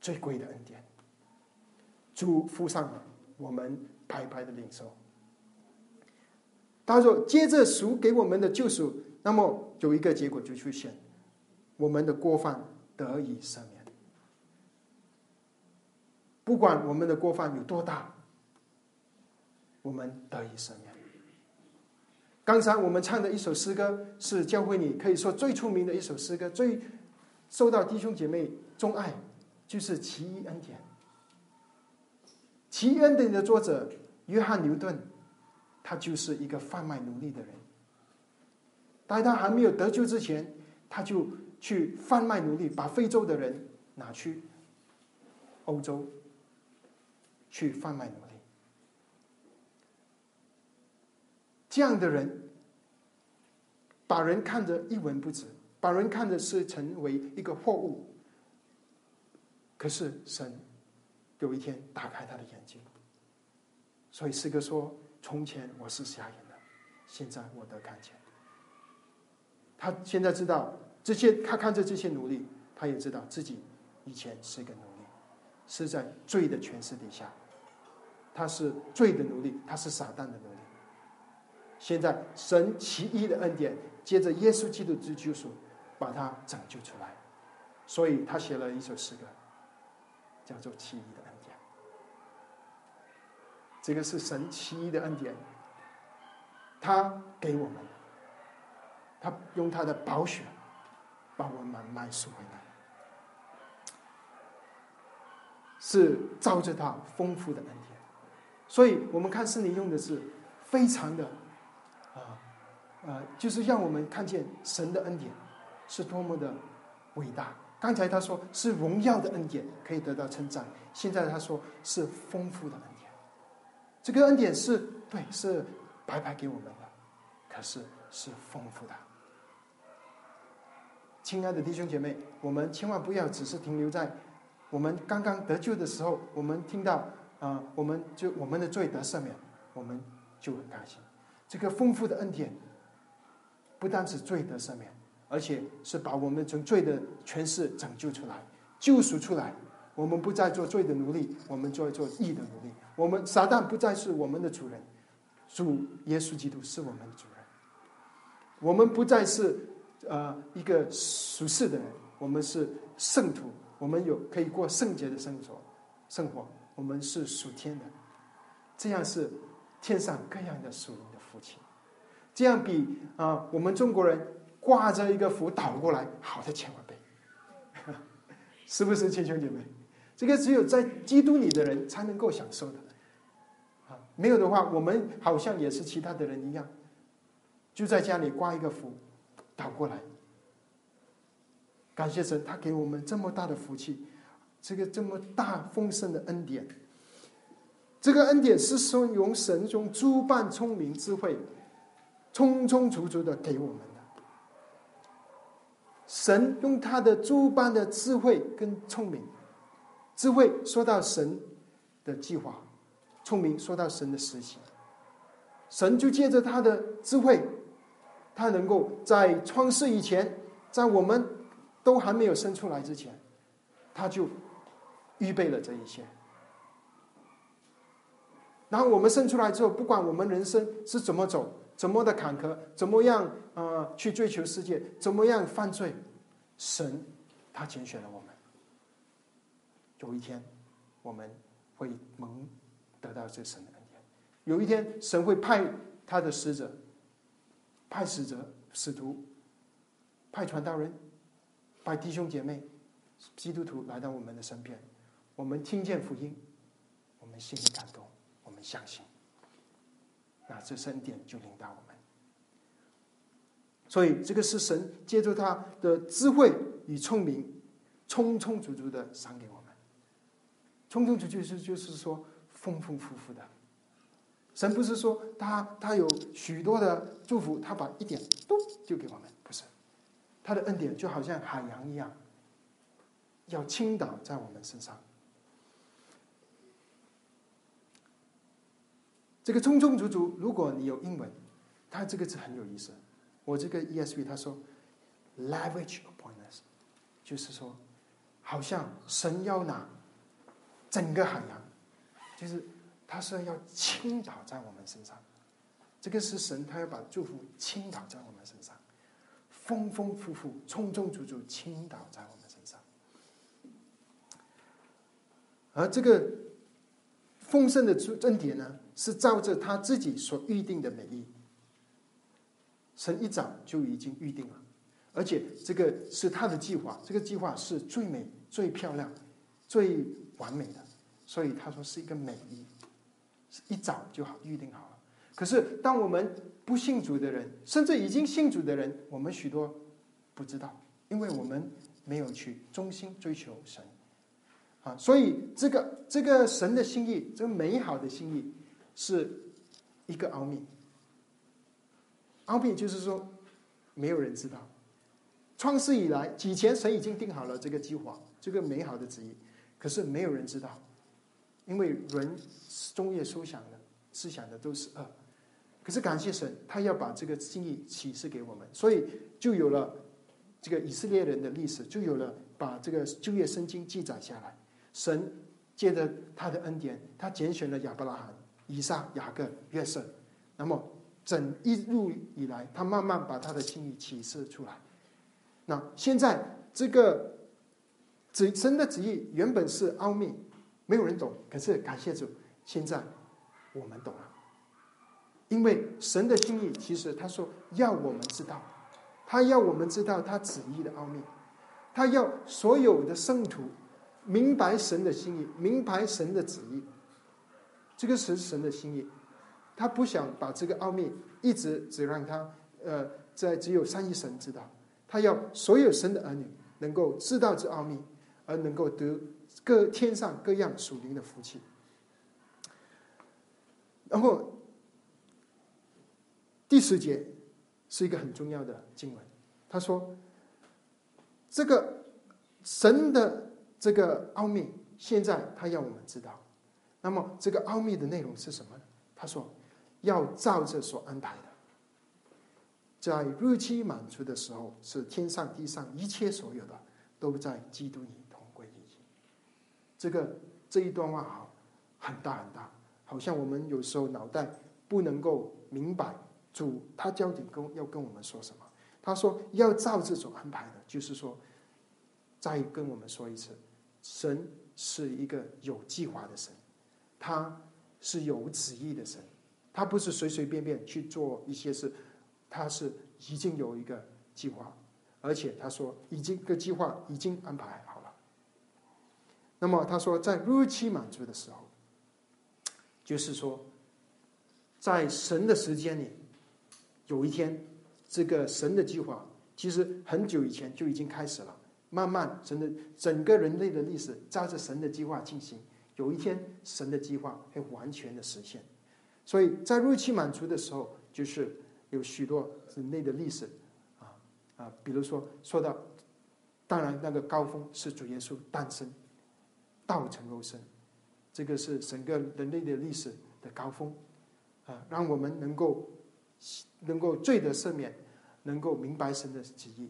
最贵的恩典。主付上了，我们白白的领受。他说：“接着赎给我们的救赎，那么有一个结果就出现，我们的过犯得以赦免。不管我们的过犯有多大，我们得以赦免。刚才我们唱的一首诗歌是教会你可以说最出名的一首诗歌，最。”受到弟兄姐妹钟爱，就是《奇异恩典》。《奇异恩典》的作者约翰牛顿，他就是一个贩卖奴隶的人。在他还没有得救之前，他就去贩卖奴隶，把非洲的人拿去欧洲去贩卖奴隶。这样的人，把人看得一文不值。把人看的是成为一个货物，可是神有一天打开他的眼睛，所以诗歌说：“从前我是瞎眼的，现在我得看见。”他现在知道这些，他看着这些奴隶，他也知道自己以前是一个奴隶，是在罪的权势底下，他是罪的奴隶，他是撒旦的奴隶。现在神奇异的恩典，接着耶稣基督之救赎。把他拯救出来，所以他写了一首诗歌，叫做《奇异的恩典》。这个是神奇异的恩典，他给我们，他用他的宝血把我们买赎回来，是照着他丰富的恩典。所以我们看圣灵用的是非常的啊啊，就是让我们看见神的恩典。是多么的伟大！刚才他说是荣耀的恩典可以得到称赞，现在他说是丰富的恩典。这个恩典是对，是白白给我们的，可是是丰富的。亲爱的弟兄姐妹，我们千万不要只是停留在我们刚刚得救的时候，我们听到啊，我们就我们的罪得赦免，我们就很开心。这个丰富的恩典，不单是罪得赦免，而且是把我们从罪的权势拯救出来、救赎出来。我们不再做罪的奴隶，我们做一做义的奴隶。我们撒旦不再是我们的主人，主耶稣基督是我们的主人。我们不再是呃一个属世的人，我们是圣徒，我们有可以过圣洁的生活。生活，我们是属天的，这样是天上各样的属灵的福气。这样比啊我们中国人挂着一个福倒过来好的千万倍，是不是，亲兄姐妹？这个只有在基督里的人才能够享受的，啊，没有的话，我们好像也是其他的人一样，就在家里挂一个福，倒过来。感谢神，他给我们这么大的福气，这个这么大丰盛的恩典。这个恩典是说用神中诸般聪明智慧，充充足足的给我们的。神用他的诸般的智慧跟聪明。智慧说到神的计划，聪明说到神的实行。神就借着他的智慧，他能够在创世以前，在我们都还没有生出来之前，他就预备了这一切。然后我们生出来之后，不管我们人生是怎么走，怎么的坎坷，怎么样啊去追求世界，怎么样犯罪，神他拣选了我们。有一天，我们会蒙得到这神的恩典。有一天，神会派他的使者，派使者、使徒，派传道人，派弟兄姐妹、基督徒来到我们的身边。我们听见福音，我们心里感动，我们相信，那这恩典就领到我们。所以，这个是神借助他的智慧与聪明，充充足足的赏给我们。充充足足是就是说丰丰富富的，神不是说他他有许多的祝福，他把一点都就给我们，不是，他的恩典就好像海洋一样，要倾倒在我们身上。这个充充足足，如果你有英文，它这个字很有意思。我这个 ESV 他说，lavish upon us，就是说，好像神要拿。整个海洋，就是他是要倾倒在我们身上，这个是神，他要把祝福倾倒在我们身上，丰丰富富、充充足足倾倒在我们身上。而这个丰盛的恩典呢，是照着他自己所预定的美意，神一早就已经预定了，而且这个是他的计划，这个计划是最美、最漂亮、最完美的。所以他说是一个美意，一早就好预定好了。可是当我们不信主的人，甚至已经信主的人，我们许多不知道，因为我们没有去忠心追求神啊。所以这个这个神的心意，这个美好的心意，是一个奥秘。奥秘就是说，没有人知道。创世以来，以前神已经定好了这个计划，这个美好的旨意，可是没有人知道。因为人终夜思想的思想的都是恶，可是感谢神，他要把这个心意启示给我们，所以就有了这个以色列人的历史，就有了把这个旧约圣经记载下来。神借着他的恩典，他拣选了亚伯拉罕、以撒、雅各、约瑟，那么整一路以来，他慢慢把他的心意启示出来。那现在这个旨神的旨意原本是奥秘。没有人懂，可是感谢主，现在我们懂了。因为神的心意，其实他说要我们知道，他要我们知道他旨意的奥秘，他要所有的圣徒明白神的心意，明白神的旨意。这个是神的心意，他不想把这个奥秘一直只让他呃在只有三一神知道，他要所有神的儿女能够知道这奥秘，而能够得。各天上各样属灵的福气，然后第十节是一个很重要的经文。他说：“这个神的这个奥秘，现在他要我们知道。那么这个奥秘的内容是什么呢？他说：要照着所安排的，在日期满足的时候，是天上地上一切所有的都在基督里。这个这一段话好很大很大，好像我们有时候脑袋不能够明白主他究竟跟要跟我们说什么。他说要照这种安排的，就是说，再跟我们说一次，神是一个有计划的神，他是有旨意的神，他不是随随便便去做一些事，他是已经有一个计划，而且他说已经个计划已经安排。那么他说在日期满足的时候，就是说，在神的时间里，有一天。这个神的计划其实很久以前就已经开始了，慢慢神的整个人类的历史照着神的计划进行，有一天神的计划会完全的实现。所以在日期满足的时候，就是有许多人类的历史啊啊，比如说说到，当然那个高峰是主耶稣诞生，道成肉身，这个是整个人类的历史的高峰啊，让我们能够能够罪得赦免。能够明白神的旨意，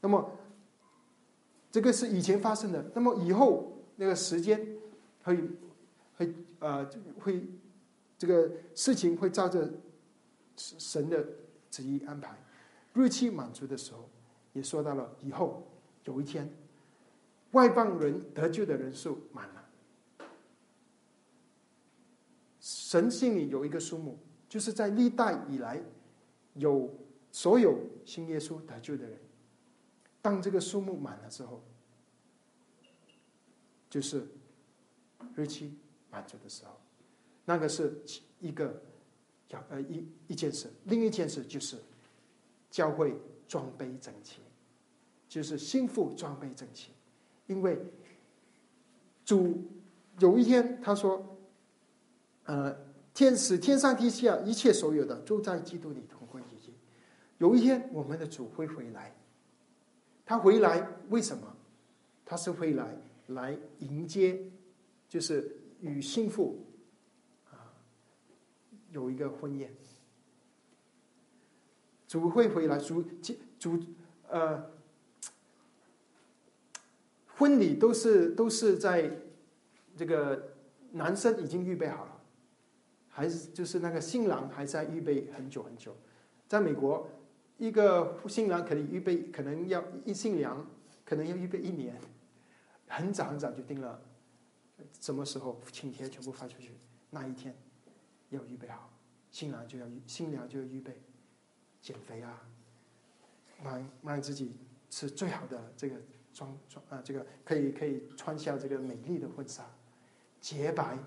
那么这个是以前发生的。那么以后那个时间会会呃会这个事情会照着神的旨意安排。日期满足的时候，也说到了以后有一天，外邦人得救的人数满了，神心里有一个数目，就是在历代以来有。所有信耶稣得救的人，当这个数目满了之后，就是日期满足的时候，那个是一个要呃一一件事。另一件事就是教会装备整齐，就是心腹装备整齐，因为主有一天他说：“呃，天使天上地下一切所有的都在基督里同归于尽。”有一天，我们的主会回来。他回来为什么？他是会来来迎接，就是与幸福啊有一个婚宴。主会回来，主主呃，婚礼都是都是在这个男生已经预备好了，还是就是那个新郎还在预备很久很久，在美国。一个新郎可能预备，可能要一新娘可能要预备一年，很早很早就定了，什么时候请帖全部发出去，那一天要预备好，新郎就要新娘就要预备减肥啊，让让自己是最好的这个装装啊，这个可以可以穿下这个美丽的婚纱，洁白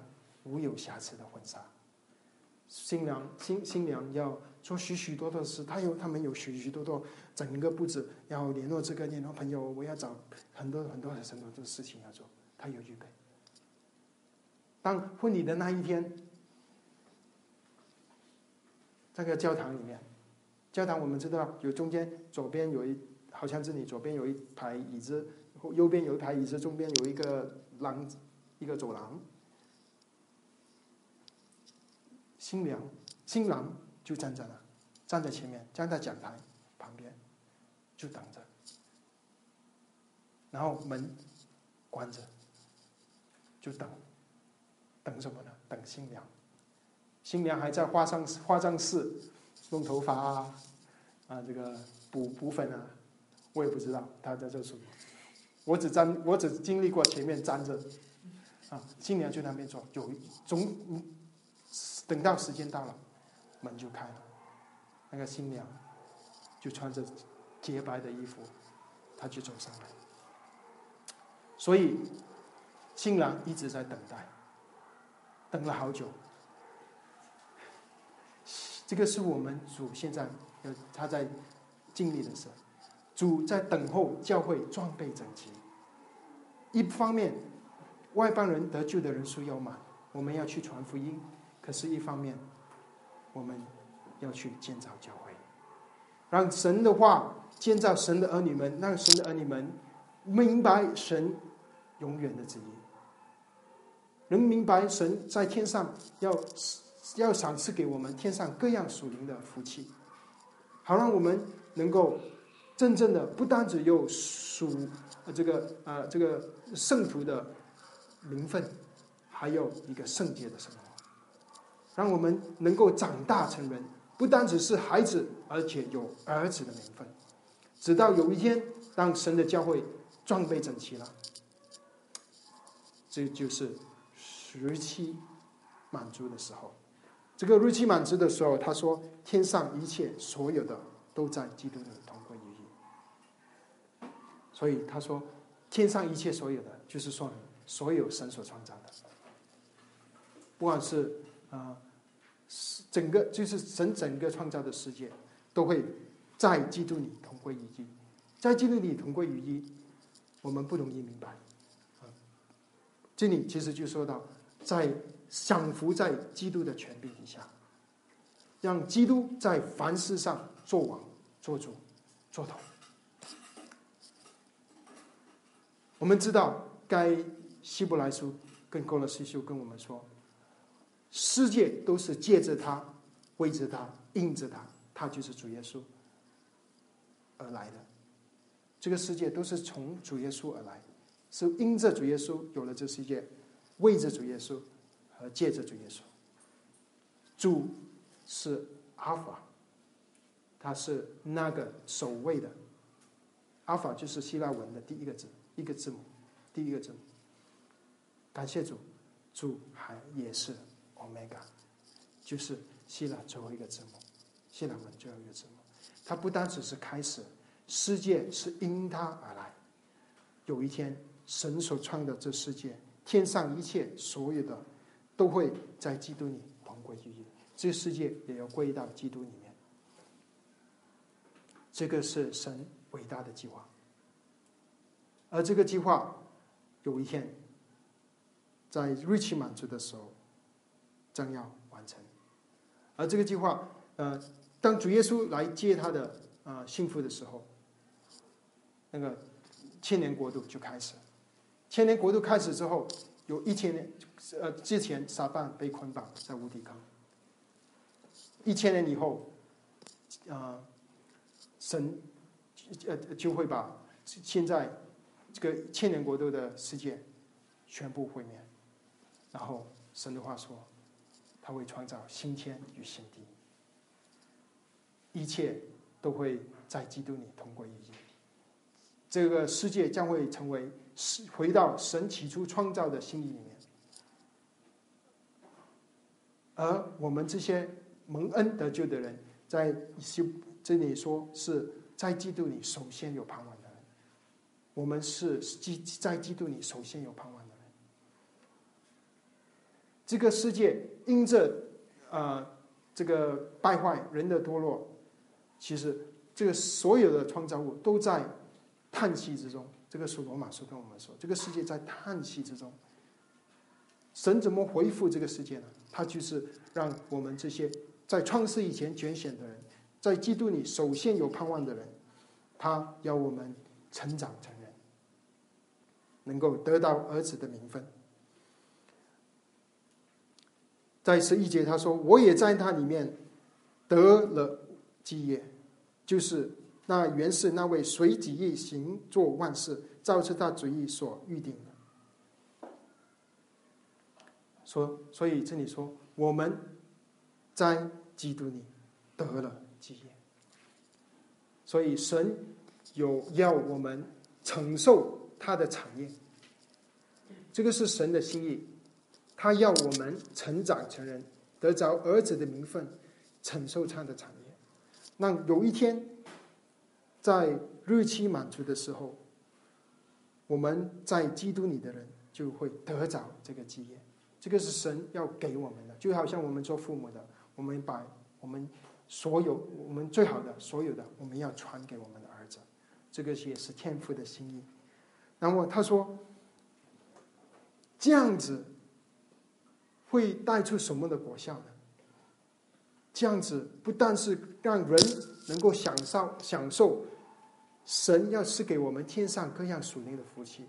无有瑕疵的婚纱，新娘新新娘要。做许许多多事，他有他们有许许多多整个布置，要联络这个联络朋友，我要找很多很多很多的事情要做，他有预备。当婚礼的那一天，这个教堂里面，教堂我们知道有中间左边有一，好像这里左边有一排椅子，右边有一排椅子，中间有一个廊，一个走廊，新娘新郎。就站在那，站在前面，站在讲台旁边，就等着。然后门关着，就等，等什么呢？等新娘。新娘还在化妆化妆室弄头发啊，啊，这个补补粉啊，我也不知道他在做什么。我只站，我只经历过前面站着，啊，新娘去那边坐，有总等到时间到了。门就开了，那个新娘就穿着洁白的衣服，她就走上来。所以新郎一直在等待，等了好久。这个是我们主现在呃他在经历的事，主在等候教会装备整齐。一方面，外邦人得救的人数要满，我们要去传福音；可是，一方面。我们要去建造教会，让神的话建造神的儿女们，让神的儿女们明白神永远的旨意，能明白神在天上要要赏赐给我们天上各样属灵的福气，好让我们能够真正的不单只有属这个呃这个圣徒的名分，还有一个圣洁的生活，让我们能够长大成人。不单只是孩子，而且有儿子的名分。直到有一天，当神的教会装备整齐了，这就是日期满足的时候。这个日期满足的时候，他说：“天上一切所有的都在基督里同。”所以他说：“天上一切所有的，就是说所有神所创造的，不管是啊。”整个就是神整个创造的世界，都会在基督里同归于一，在基督里同归于一，我们不容易明白。这里其实就说到，在享福在基督的权柄底下，让基督在凡事上做王、做主、做头。我们知道，该希伯来书跟哥罗西书跟我们说。世界都是借着他、为着他、印着他，他就是主耶稣而来的。这个世界都是从主耶稣而来，是因着主耶稣有了这世界，为着主耶稣和借着主耶稣。主是阿法，他是那个守卫的。阿法就是希腊文的第一个字，一个字母，第一个字母。感谢主，主还也是。Omega，就是希腊最后一个字母，希腊文最后一个字母。它不单只是开始，世界是因它而来。有一天，神所创的这世界，天上一切所有的，都会在基督里同归于尽。这世界也要归到基督里面。这个是神伟大的计划。而这个计划，有一天，在日期满足的时候。将要完成，而这个计划，呃，当主耶稣来接他的啊幸福的时候，那个千年国度就开始。千年国度开始之后，有一千年，呃，之前撒旦被捆绑在无底坑，一千年以后，啊，神呃就会把现在这个千年国度的世界全部毁灭，然后神的话说。他会创造新天与新地，一切都会在基督里同归于一。这个世界将会成为回到神起初创造的心意里面，而我们这些蒙恩得救的人，在这里说是在基督里首先有盼望，我们是基在基督里首先有盼望的人。这个世界因着啊这个败坏人的堕落，其实这个所有的创造物都在叹息之中。这个是罗马书跟我们说，这个世界在叹息之中。神怎么回复这个世界呢？他就是让我们这些在创世以前拣选的人，在基督里首先有盼望的人，他要我们成长成人，能够得到儿子的名分。在十一节，他说：“我也在他里面得了基业，就是那原是那位随己意行做万事，照着他旨意所预定的。”说，所以这里说，我们在基督里得了基业，所以神有要我们承受他的产业，这个是神的心意。他要我们成长成人，得着儿子的名分，承受他的产业。那有一天，在日期满足的时候，我们在基督里的人就会得着这个基业。这个是神要给我们的，就好像我们做父母的，我们把我们所有我们最好的所有的，我们要传给我们的儿子。这个也是天父的心意。那么他说，这样子。会带出什么的果效呢？这样子不但是让人能够享受享受神要赐给我们天上各样属灵的福气，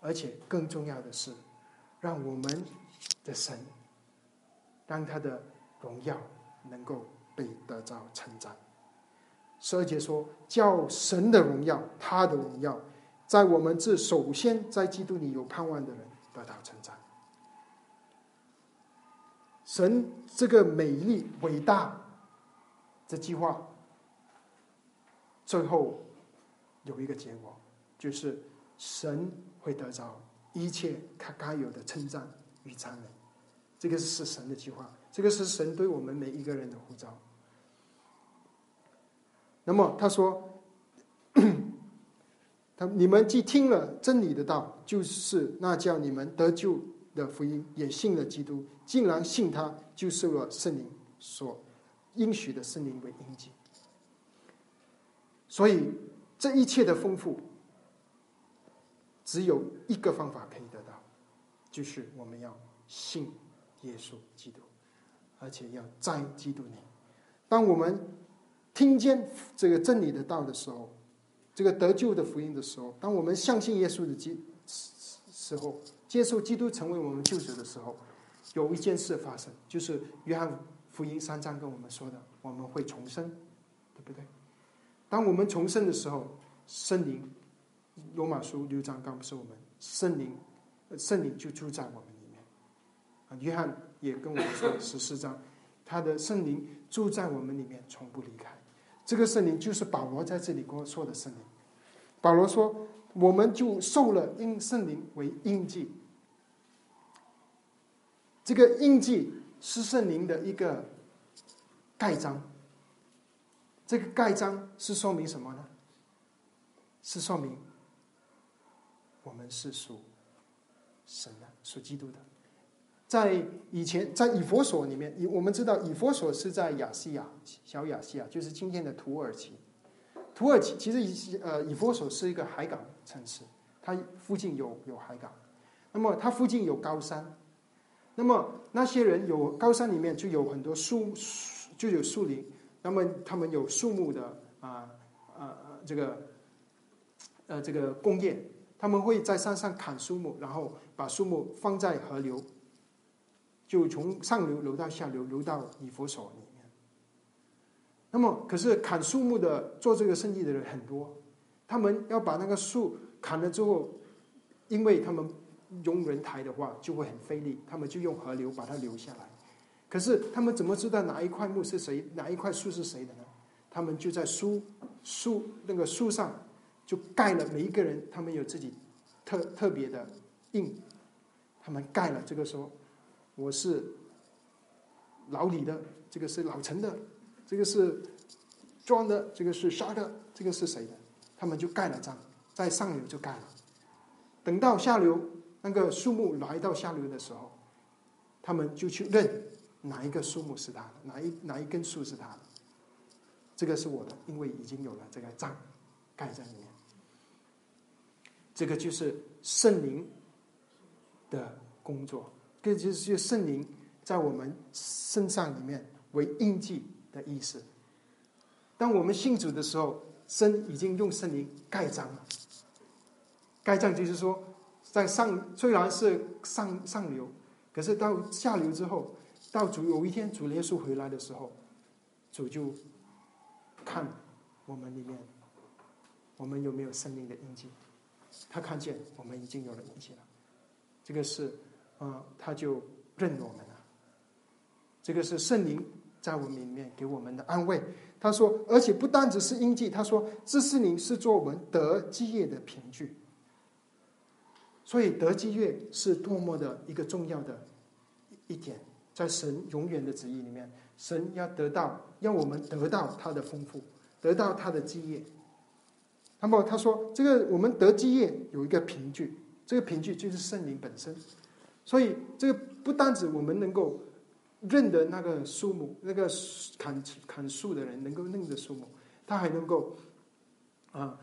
而且更重要的是，让我们的神让他的荣耀能够被得到称赞。十二节说：“叫神的荣耀，他的荣耀，在我们这首先在基督里有盼望的人得到称赞。”神这个美丽伟大这句话，最后有一个结果，就是神会得到一切他该有的称赞与赞美。这个是神的计划，这个是神对我们每一个人的呼召。那么他说：“他你们既听了真理的道，就是那叫你们得救。”的福音也信了基督，竟然信他，就受了圣灵所应许的圣灵为印记。所以这一切的丰富，只有一个方法可以得到，就是我们要信耶稣基督，而且要在基督里。当我们听见这个真理的道的时候，这个得救的福音的时候，当我们相信耶稣的基时候。接受基督成为我们救主的时候，有一件事发生，就是约翰福音三章跟我们说的，我们会重生，对不对？当我们重生的时候，圣灵，罗马书六章告诉我们，圣灵，圣灵就住在我们里面。啊，约翰也跟我们说十四章，他的圣灵住在我们里面，从不离开。这个圣灵就是保罗在这里跟我说的圣灵。保罗说，我们就受了因圣灵为印记。这个印记是圣灵的一个盖章，这个盖章是说明什么呢？是说明我们是属神的，属基督的。在以前，在以佛所里面，以我们知道以佛所是在亚细亚，小亚细亚就是今天的土耳其。土耳其其实以呃以佛所是一个海港城市，它附近有有海港，那么它附近有高山。那么那些人有高山里面就有很多树，就有树林。那么他们有树木的啊啊这个呃这个工业，他们会在山上砍树木，然后把树木放在河流，就从上流流到下流，流到以佛所里面。那么可是砍树木的做这个生意的人很多，他们要把那个树砍了之后，因为他们。用人抬的话就会很费力，他们就用河流把它流下来。可是他们怎么知道哪一块木是谁，哪一块树是谁的呢？他们就在树树那个树上就盖了，每一个人他们有自己特特别的印，他们盖了这个说我是老李的，这个是老陈的，这个是庄的，这个是沙的，这个是谁的？他们就盖了章，在上流就盖了，等到下流。那个树木来到下流的时候，他们就去认哪一个树木是他的，哪一哪一根树是他的。这个是我的，因为已经有了这个章盖在里面。这个就是圣灵的工作，这就是圣灵在我们身上里面为印记的意思。当我们信主的时候，神已经用圣灵盖章了。盖章就是说。在上虽然是上上流，可是到下流之后，到主有一天主耶稣回来的时候，主就看我们里面，我们有没有生命的印记？他看见我们已经有了印记了，这个是，嗯，他就认我们了。这个是圣灵在我们里面给我们的安慰。他说，而且不单只是印记，他说，这是灵是做我们得基业的凭据。所以得基业是多么的一个重要的一点，在神永远的旨意里面，神要得到，要我们得到他的丰富，得到他的基业。那么他说，这个我们得基业有一个凭据，这个凭据就是圣灵本身。所以这个不单指我们能够认得那个树木，那个砍砍树的人能够认得树木，他还能够啊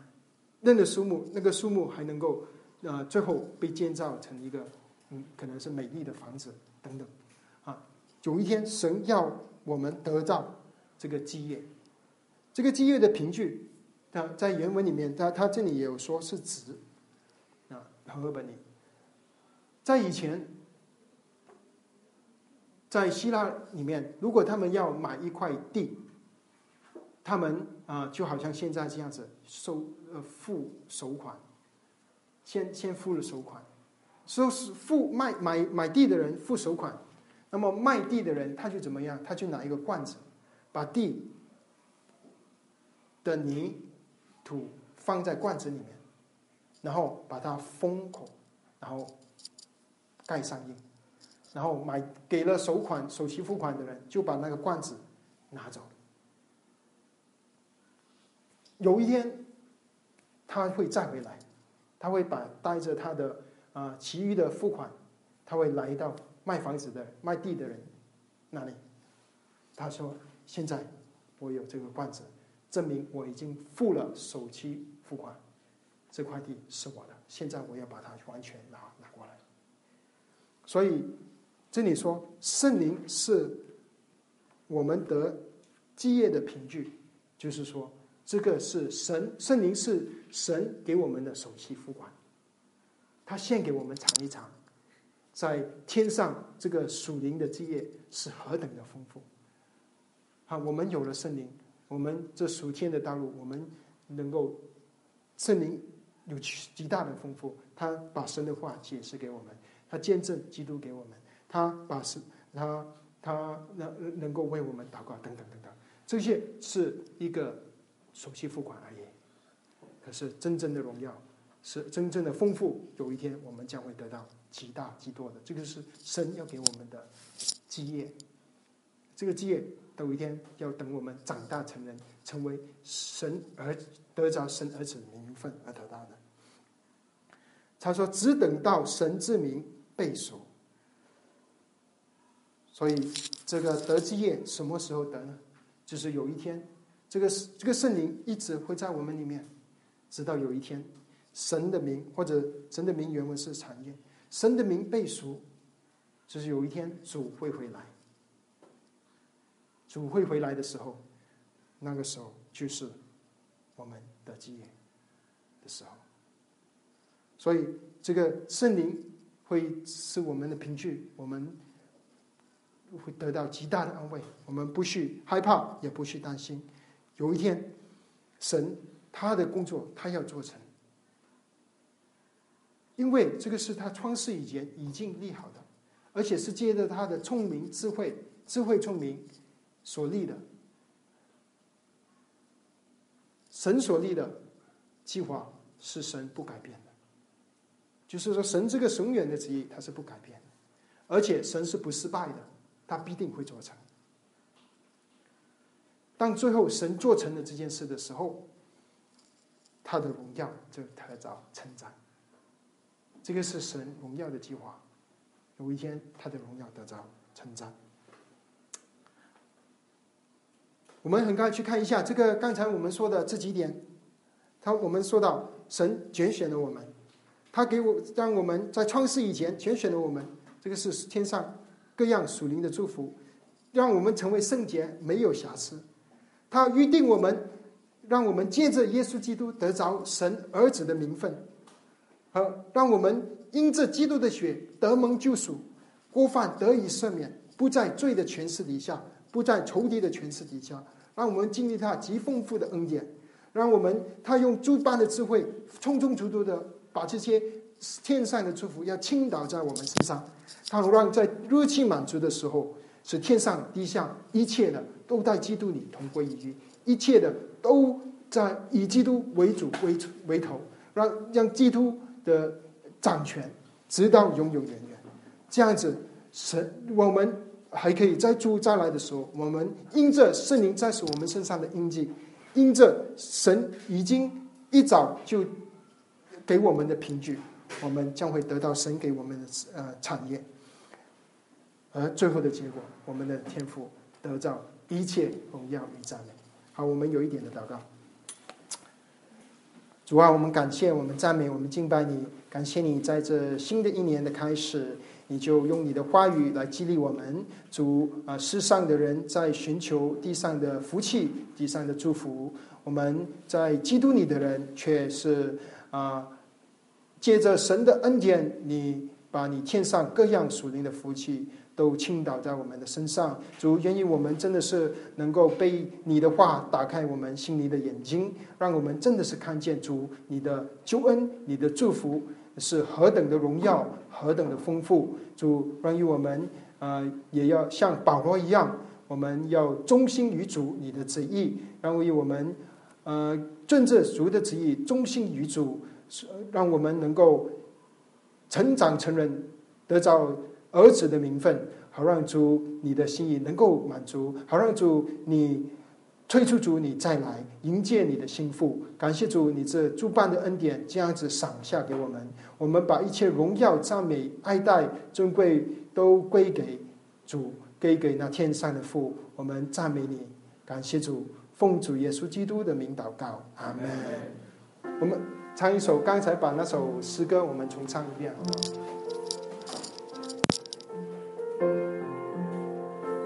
认得树木，那个树木还能够。呃，最后被建造成一个，嗯，可能是美丽的房子等等，啊，有一天神要我们得到这个基业。这个基业的凭据，它在原文里面，它它这里也有说是值啊，和合本里，在以前，在希腊里面，如果他们要买一块地，他们啊就好像现在这样子收呃付首款，先先付了首款，说是付卖买买地的人付首款，那么卖地的人他就怎么样？他就拿一个罐子，把地。的泥土放在罐子里面，然后把它封口，然后盖上印，然后买给了首款首期付款的人，就把那个罐子拿走。有一天他会再回来，他会把带着他的啊其余的付款，他会来到卖房子的卖地的人那里。他说：“现在我有这个罐子。”证明我已经付了首期付款，这块地是我的。现在我要把它完全拿拿过来。所以这里说圣灵是我们得基业的凭据，就是说这个是神圣灵是神给我们的首期付款，他献给我们尝一尝，在天上这个属灵的基业是何等的丰富。啊，我们有了圣灵。我们这属天的道路，我们能够圣灵有极大的丰富。他把神的话解释给我们，他见证基督给我们，他把是他他能能够为我们祷告等等等等，这些是一个手续付款而已。可是真正的荣耀是真正的丰富，有一天我们将会得到极大极多的。这个是神要给我们的基业，这个基业。有一天要等我们长大成人，成为神儿得着神儿子的名分而得到的。他说：“只等到神之名被赎。”所以这个得基业什么时候得呢？就是有一天，这个这个圣灵一直会在我们里面，直到有一天，神的名或者神的名原文是产业，神的名背熟，就是有一天主会回来。主会回来的时候，那个时候就是我们的基业的时候。所以，这个圣灵会是我们的凭据，我们会得到极大的安慰。我们不需害怕，也不需担心。有一天，神他的工作他要做成，因为这个是他创世以前已经立好的，而且是借着他的聪明智慧、智慧聪明。所立的，神所立的计划是神不改变的，就是说，神这个永远的旨意，它是不改变的，而且神是不失败的，他必定会做成。当最后神做成了这件事的时候，他的荣耀就得着称赞。这个是神荣耀的计划，有一天他的荣耀得着称赞。我们很快去看一下这个刚才我们说的这几点。他我们说到神拣选了我们，他给我让我们在创世以前拣选了我们，这个是天上各样属灵的祝福，让我们成为圣洁，没有瑕疵。他预定我们，让我们借着耶稣基督得着神儿子的名分，和让我们因着基督的血得蒙救赎，过犯得以赦免，不在罪的权势底下。不在仇敌的权势底下，让我们经历他极丰富的恩典，让我们他用诸般的智慧，充充足足的把这些天上的祝福要倾倒在我们身上。他让在热气满足的时候，使天上地下一切的都在基督里同归于一，一切的都在以基督为主为为头，让让基督的掌权直到永永远远。这样子，神我们。还可以在主再来的时候，我们因着圣灵在使我们身上的印记，因着神已经一早就给我们的凭据，我们将会得到神给我们的呃产业，而最后的结果，我们的天赋得到一切荣耀与赞美。好，我们有一点的祷告。主啊，我们感谢，我们赞美，我们敬拜你，感谢你在这新的一年的开始。你就用你的话语来激励我们。主啊，世上的人在寻求地上的福气、地上的祝福，我们在基督里的人却是啊，借着神的恩典，你把你天上各样属灵的福气。都倾倒在我们的身上，主愿意我们真的是能够被你的话打开我们心里的眼睛，让我们真的是看见主你的救恩、你的祝福是何等的荣耀、何等的丰富。主让于我们呃也要像保罗一样，我们要忠心于主你的旨意，让于我们呃遵着主的旨意，忠心于主，让我们能够成长成人，得到。儿子的名分，好让主你的心意能够满足，好让主你退出主你再来迎接你的心腹。感谢主，你这诸般的恩典这样子赏下给我们，我们把一切荣耀、赞美、爱戴、尊贵都归给主，归给那天上的父。我们赞美你，感谢主，奉主耶稣基督的名祷告，阿门。我们唱一首，刚才把那首诗歌我们重唱一遍，好吗？